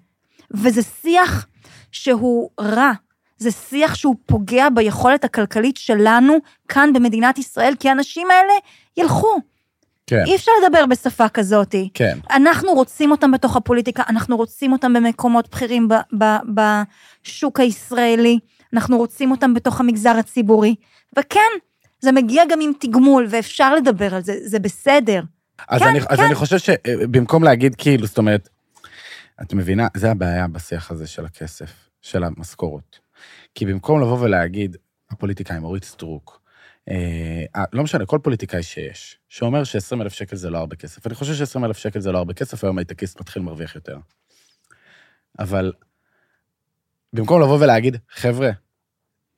וזה שיח שהוא רע. זה שיח שהוא פוגע ביכולת הכלכלית שלנו כאן במדינת ישראל, כי האנשים האלה ילכו.
כן,
אי אפשר לדבר בשפה כזאתי.
כן.
אנחנו רוצים אותם בתוך הפוליטיקה, אנחנו רוצים אותם במקומות בכירים ב- ב- בשוק הישראלי, אנחנו רוצים אותם בתוך המגזר הציבורי, וכן, זה מגיע גם עם תגמול, ואפשר לדבר על זה, זה בסדר.
אז,
כן,
אני, אז
כן.
אני חושב שבמקום להגיד כאילו, זאת אומרת, את מבינה, זה הבעיה בשיח הזה של הכסף, של המשכורות. כי במקום לבוא ולהגיד, הפוליטיקאים, אורית סטרוק, אה, לא משנה, כל פוליטיקאי שיש, שאומר ש-20 אלף שקל זה לא הרבה כסף. אני חושב ש-20 אלף שקל זה לא הרבה כסף, היום הייטקיסט מתחיל מרוויח יותר. אבל במקום לבוא ולהגיד, חבר'ה,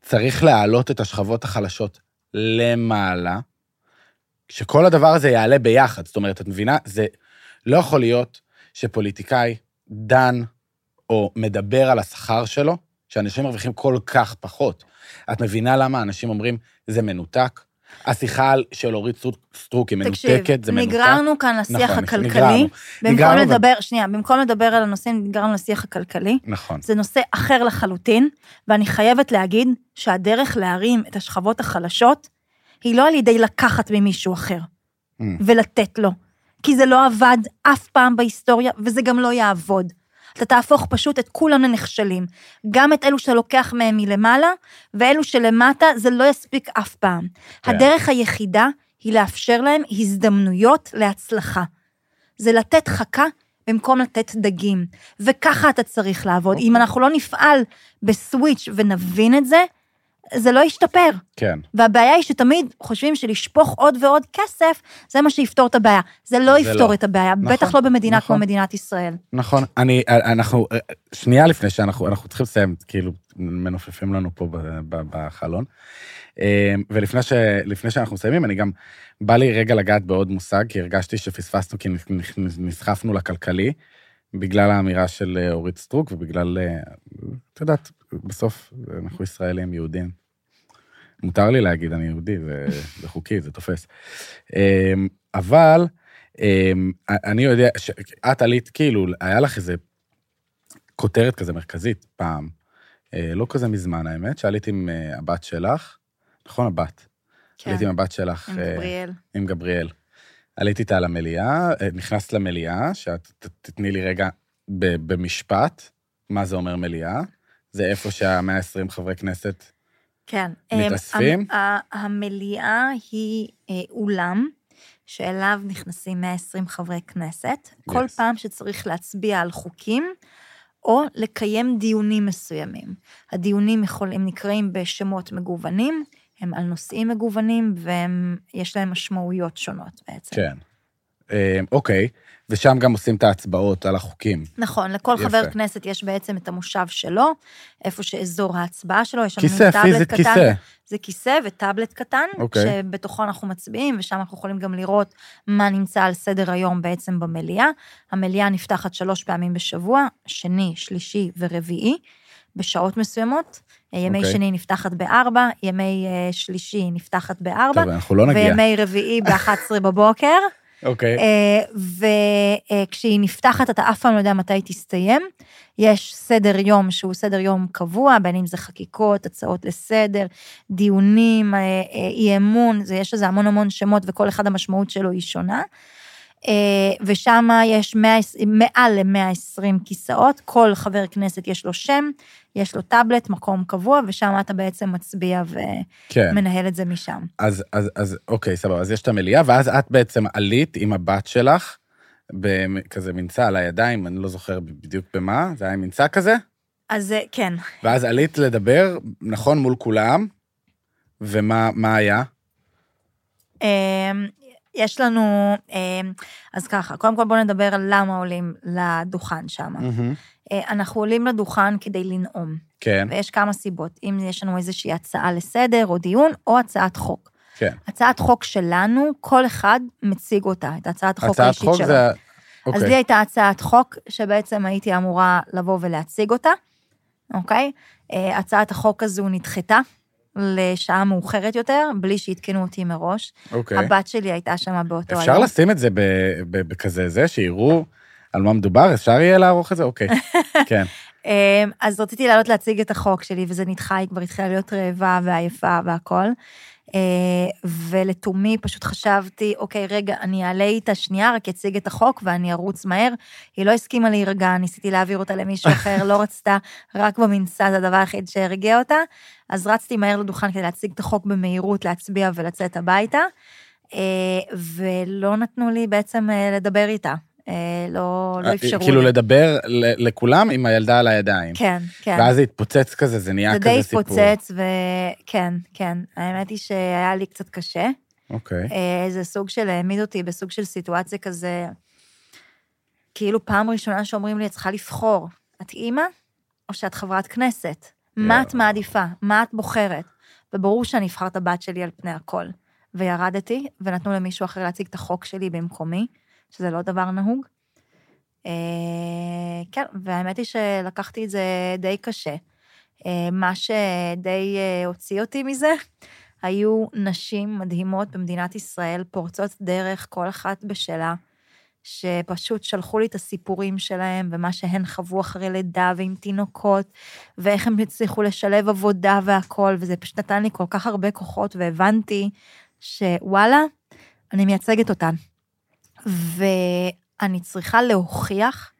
צריך להעלות את השכבות החלשות למעלה, שכל הדבר הזה יעלה ביחד. זאת אומרת, את מבינה? זה לא יכול להיות שפוליטיקאי דן או מדבר על השכר שלו, שאנשים מרוויחים כל כך פחות. את מבינה למה אנשים אומרים, זה מנותק? השיחה של אורית סטרוק- היא
תקשיב,
מנותקת, זה מנותק.
נגררנו כאן לשיח
נכון,
הכלכלי,
נגררנו.
במקום
נגררנו,
לדבר, שנייה, במקום לדבר על הנושאים, נגררנו לשיח הכלכלי.
נכון.
זה נושא אחר לחלוטין, ואני חייבת להגיד שהדרך להרים את השכבות החלשות, היא לא על ידי לקחת ממישהו אחר
Mm.
ולתת לו, כי זה לא עבד אף פעם בהיסטוריה, וזה גם לא יעבוד. אתה תהפוך פשוט את כולם לנכשלים. גם את אלו שאתה לוקח מהם מלמעלה, ואלו שלמטה, זה לא יספיק אף פעם.
כן.
הדרך היחידה היא לאפשר להם הזדמנויות להצלחה. זה לתת חכה במקום לתת דגים. וככה אתה צריך לעבוד. אם אנחנו לא נפעל בסוויץ' ונבין את זה, זה לא ישתפר.
כן.
והבעיה היא שתמיד חושבים שלשפוך עוד ועוד כסף, זה מה שיפתור את הבעיה. זה לא
זה
יפתור
לא.
את הבעיה,
נכון,
בטח לא במדינה כמו
נכון.
מדינת ישראל.
נכון, אני, אנחנו, שנייה לפני שאנחנו, אנחנו צריכים לסיים, כאילו, מנופפים לנו פה בחלון. אה, ולפני ש, שאנחנו מסיימים, אני גם, בא לי רגע לגעת בעוד מושג, כי הרגשתי שפספסנו, כי נסחפנו לכלכלי, בגלל האמירה של אה, אורית סטרוק, ובגלל, אה, את יודעת, בסוף אנחנו ישראלים, יהודים. מותר לי להגיד, אני יהודי, זה, <laughs> זה חוקי, זה תופס. אה, אבל, אמ, אני יודע, את עלית, כאילו, היה לך איזה כותרת כזה מרכזית פעם, אה, לא כזה מזמן האמת, שעלית עם הבת שלך, נכון, הבת?
כן,
עלית עם הבת שלך,
עם גבריאל.
עם גבריאל. עלית איתה למליאה, אה, נכנסת למליאה, שאת תתני לי רגע ב- במשפט, מה זה אומר מליאה? זה איפה שה-120 חברי כנסת,
כן.
מתאספים?
אמ, ה- המליאה היא אה, אולם שאליו נכנסים 120 חברי כנסת, כל
Yes.
פעם שצריך להצביע על חוקים, או לקיים דיונים מסוימים. הדיונים יכולים, נקראים בשמות מגוונים, הם על נושאים מגוונים, ויש להם משמעויות שונות בעצם.
כן. אה, אוקיי, ושם גם עושים את ההצבעות על החוקים.
נכון, לכל
יפה.
חבר כנסת יש בעצם את המושב שלו, איפה שאזור ההצבעה שלו, יש לנו
כיסא,
טאבלט
פיזית
קטן.
כיסא.
זה כיסא וטאבלט קטן,
אוקיי.
שבתוכו אנחנו מצביעים, ושם אנחנו יכולים גם לראות מה נמצא על סדר היום בעצם במליאה. המליאה נפתחת שלוש פעמים בשבוע, שני, שלישי ורביעי. בשעות מסוימות. ימי
אוקיי.
שני נפתחת בארבע, ימי אה, שלישי נפתחת בארבע,
טוב, אנחנו לא נגיע.
וימי רביעי ב-11 <laughs> בבוקר.
אוקיי.
אה, וכשהיא נפתחת, אתה אף פעם לא יודע מתי היא תסתיים. יש סדר יום שהוא סדר יום קבוע, בין אם זה חקיקות, הצעות לסדר, דיונים, אה, אה, אי אמון, יש לזה המון המון שמות וכל אחד המשמעות שלו היא שונה. אה, ושם יש 100, מעל ל-120 כיסאות, כל חבר כנסת יש לו שם, יש לו טאבלט, מקום קבוע, ושם אתה בעצם מצביע
כן.
ומנהל את זה משם.
אז, אז, אז אוקיי, סבבה, אז יש את המליאה, ואז את בעצם עלית עם הבת שלך, בכזה מנצה על הידיים, אני לא זוכר בדיוק במה, זה היה מנצה כזה,
אז אה, כן,
ואז עלית לדבר, נכון, מול כולם, ומה מה היה?
יש לנו, אמ, אז ככה, קודם כל בואו נדבר על למה עולים לדוכן שם.
מהמם.
אנחנו עולים לדוכן כדי לנאום,
כן,
ויש כמה סיבות, אם יש לנו איזושהי הצעה לסדר או דיון, או הצעת חוק.
כן.
הצעת חוק שלנו, כל אחד מציג אותה, את הצעת החוק
הצעת
האישית
חוק
שלו.
זה...
אז
אוקיי,
לי הייתה הצעת חוק שבעצם הייתי אמורה לבוא ולהציג אותה, אוקיי? אה, הצעת החוק הזו נדחתה לשעה מאוחרת יותר, בלי שעדכנו אותי מראש.
אוקיי.
הבת שלי הייתה שם באותו
אפשר
היום.
לשים את זה בכזה זה, שיראו על מה מדובר? אפשר יהיה לערוך את זה? אוקיי. <laughs> כן.
אמ, אז רציתי לעלות להציג את החוק שלי, וזה נדחה, היא כבר התחילה להיות רעבה ועייפה והכול. אה, ולתומי פשוט חשבתי, אוקיי, רגע, אני אעלה איתה שנייה, רק אציג את החוק ואני ארוץ מהר. היא לא הסכימה להירגע, ניסיתי להעביר אותה למישהו אחר, לא רצתה, רק במנסה, זה הדבר היחיד שהרגיע אותה. אז רצתי מהר לדוכן כדי להציג את החוק במהירות, להצביע ולצאת הביתה. אה, ולא נתנו לי בעצם אה, לדבר איתה. אה, לא, לא אפשרו לי.
כאילו לדבר ל- לכולם עם הילדה על הידיים.
כן, כן.
ואז זה התפוצץ כזה, זה נהיה
זה
כזה
די
סיפור.
התפוצץ, וכן, כן. האמת היא שהיה לי קצת קשה.
אוקיי.
אה, זה סוג של העמיד אותי בסוג של סיטואציה כזה, כאילו פעם ראשונה שאומרים לי, את צריכה לבחור, את אימא או שאת חברת כנסת? מה את מעדיפה? מה את בוחרת? וברור שאני אבחר את הבת שלי על פני הכל. וירדתי, ונתנו למישהו אחר להציג את החוק שלי במקומי, שזה לא דבר נהוג. אה, כן, והאמת היא שלקחתי את זה די קשה. אה, מה שדי אה, הוציא אותי מזה, היו נשים מדהימות במדינת ישראל, פורצות דרך, כל אחת בשלה, שפשוט שלחו לי את הסיפורים שלהם ומה שהן חוו אחרי לידה ועם תינוקות, ואיך הם הצליחו לשלב עבודה והכול, וזה פשוט נתן לי כל כך הרבה כוחות, והבנתי שוואלה, אני מייצגת אותן. ואני צריכה להוכיח,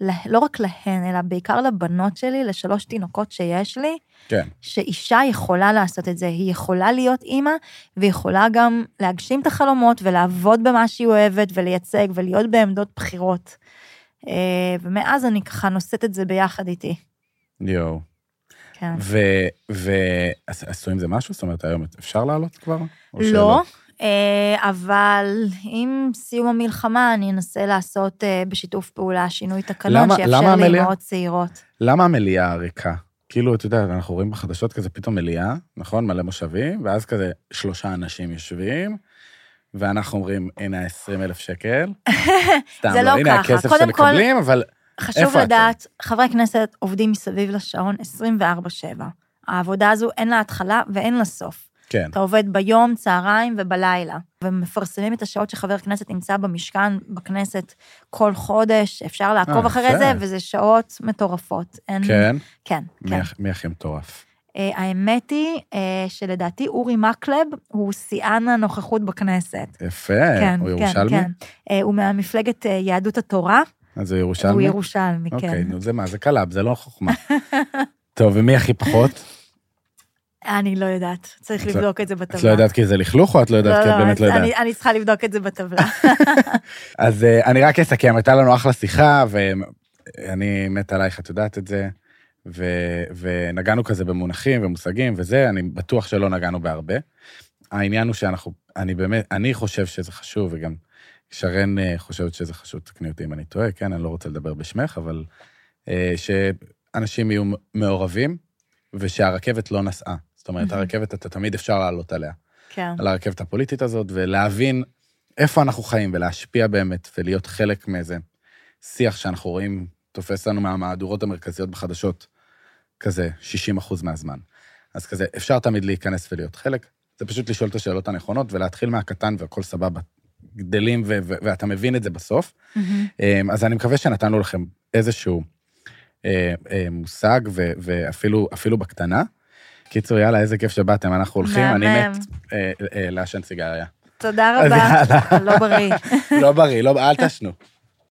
לה- לא רק להן, אלא בעיקר לבנות שלי, לשלוש תינוקות שיש לי,
כן.
שאישה יכולה לעשות את זה, היא יכולה להיות אימא, ויכולה גם להגשים את החלומות ולעבוד במה שהיא אוהבת ולייצג ולהיות בעמדות בחירות. אה, ומאז אני ככה נושאת את זה ביחד איתי.
יואו.
כן.
ו... ו... אז עשו עם זה משהו? זאת אומרת, היום אפשר לעלות כבר?
לא, אבל עם סיום המלחמה אני אנסה לעשות אה, בשיתוף פעולה שינוי תקנון שיאפשר? לאמהות צעירות.
למה המליאה ריקה? כאילו, אתה יודע, אנחנו רואים בחדשות כזה פתאום מליאה, נכון? מלא מושבים, ואז כזה שלושה אנשים יושבים, ואנחנו אומרים, הנה ה-20 אלף שקל. <laughs> סתם,
זה לא
הנה
ככה.
הכסף
קודם כל-
שמקבלים, אבל
חשוב
איפה אתם?
לדעת, חברי כנסת עובדים מסביב לשעון 24/7. העבודה הזו אין לה התחלה ואין לה סוף.
כן.
אתה עובד ביום, צהריים ובלילה. ומפרסמים את השעות שחבר כנסת נמצא במשכן, בכנסת, כל חודש, אפשר לעקוב
אה,
אחרי. זה, וזה שעות מטורפות. אין...
כן?
כן,
מי
כן.
מי הכי מטורף?
אה, האמת היא אה, שלדעתי אורי מקלב הוא שיאן הנוכחות בכנסת.
יפה,
כן,
הוא
כן,
ירושלמי?
כן. אה, הוא מהמפלגת יהדות התורה,
אז הוא
הוא
ירושלמי?
ירושלמי,
אוקיי,
כן.
נו, זה מה, זה קלאב, זה לא חוכמה. <laughs> טוב, ומי הכי פחות?
אני לא יודעת, צריך
את
לבדוק את זה בטבלה.
את לא יודעת כי זה לכלוך, או את לא יודעת כי את באמת
אז
לא יודעת?
אני- צריכה לבדוק את זה בטבלה. <laughs>
אז אה, אני רק אסכם, הייתה לנו אחלה שיחה, ואני מת עלייך, את יודעת את זה. ונגענו כזה במונחים ומושגים וזה, אני בטוח שלא נגענו בהרבה. העניין הוא שאנחנו, אני באמת, אני חושב שזה חשוב, וגם שרן אה, חושבת שזה חשוב, תקני אותי אם אני טועה, כן, אני לא רוצה לדבר בשמך, אבל אה, שאנשים יהיו מעורבים, ושהרכבת לא נסעה. זאת אומרת. הרכבת, אתה תמיד אפשר לעלות עליה.
כן.
על הרכבת הפוליטית הזאת, ולהבין איפה אנחנו חיים, ולהשפיע באמת, ולהיות חלק מאיזה שיח שאנחנו רואים תופס לנו מהמהדורות המרכזיות בחדשות, כזה 60 אחוז מהזמן. אז כזה, אפשר תמיד להיכנס ולהיות חלק. זה פשוט לשאול את השאלות הנכונות ולהתחיל מהקטן והכל סבבה. גדלים ו- ו- ואתה מבין את זה בסוף. אמ, אז אני מקווה שנתנו לכם איזשהו אה, אה, מושג, ו- ואפילו אפילו בקטנה. קיצור, יאללה, איזה כיף שבאתם, אנחנו הולכים, אני. מת אה, אה, לעשן סיגריה.
תודה רבה,
יאללה.
לא בריא. <laughs>
לא בריא, לא, אל תשנו.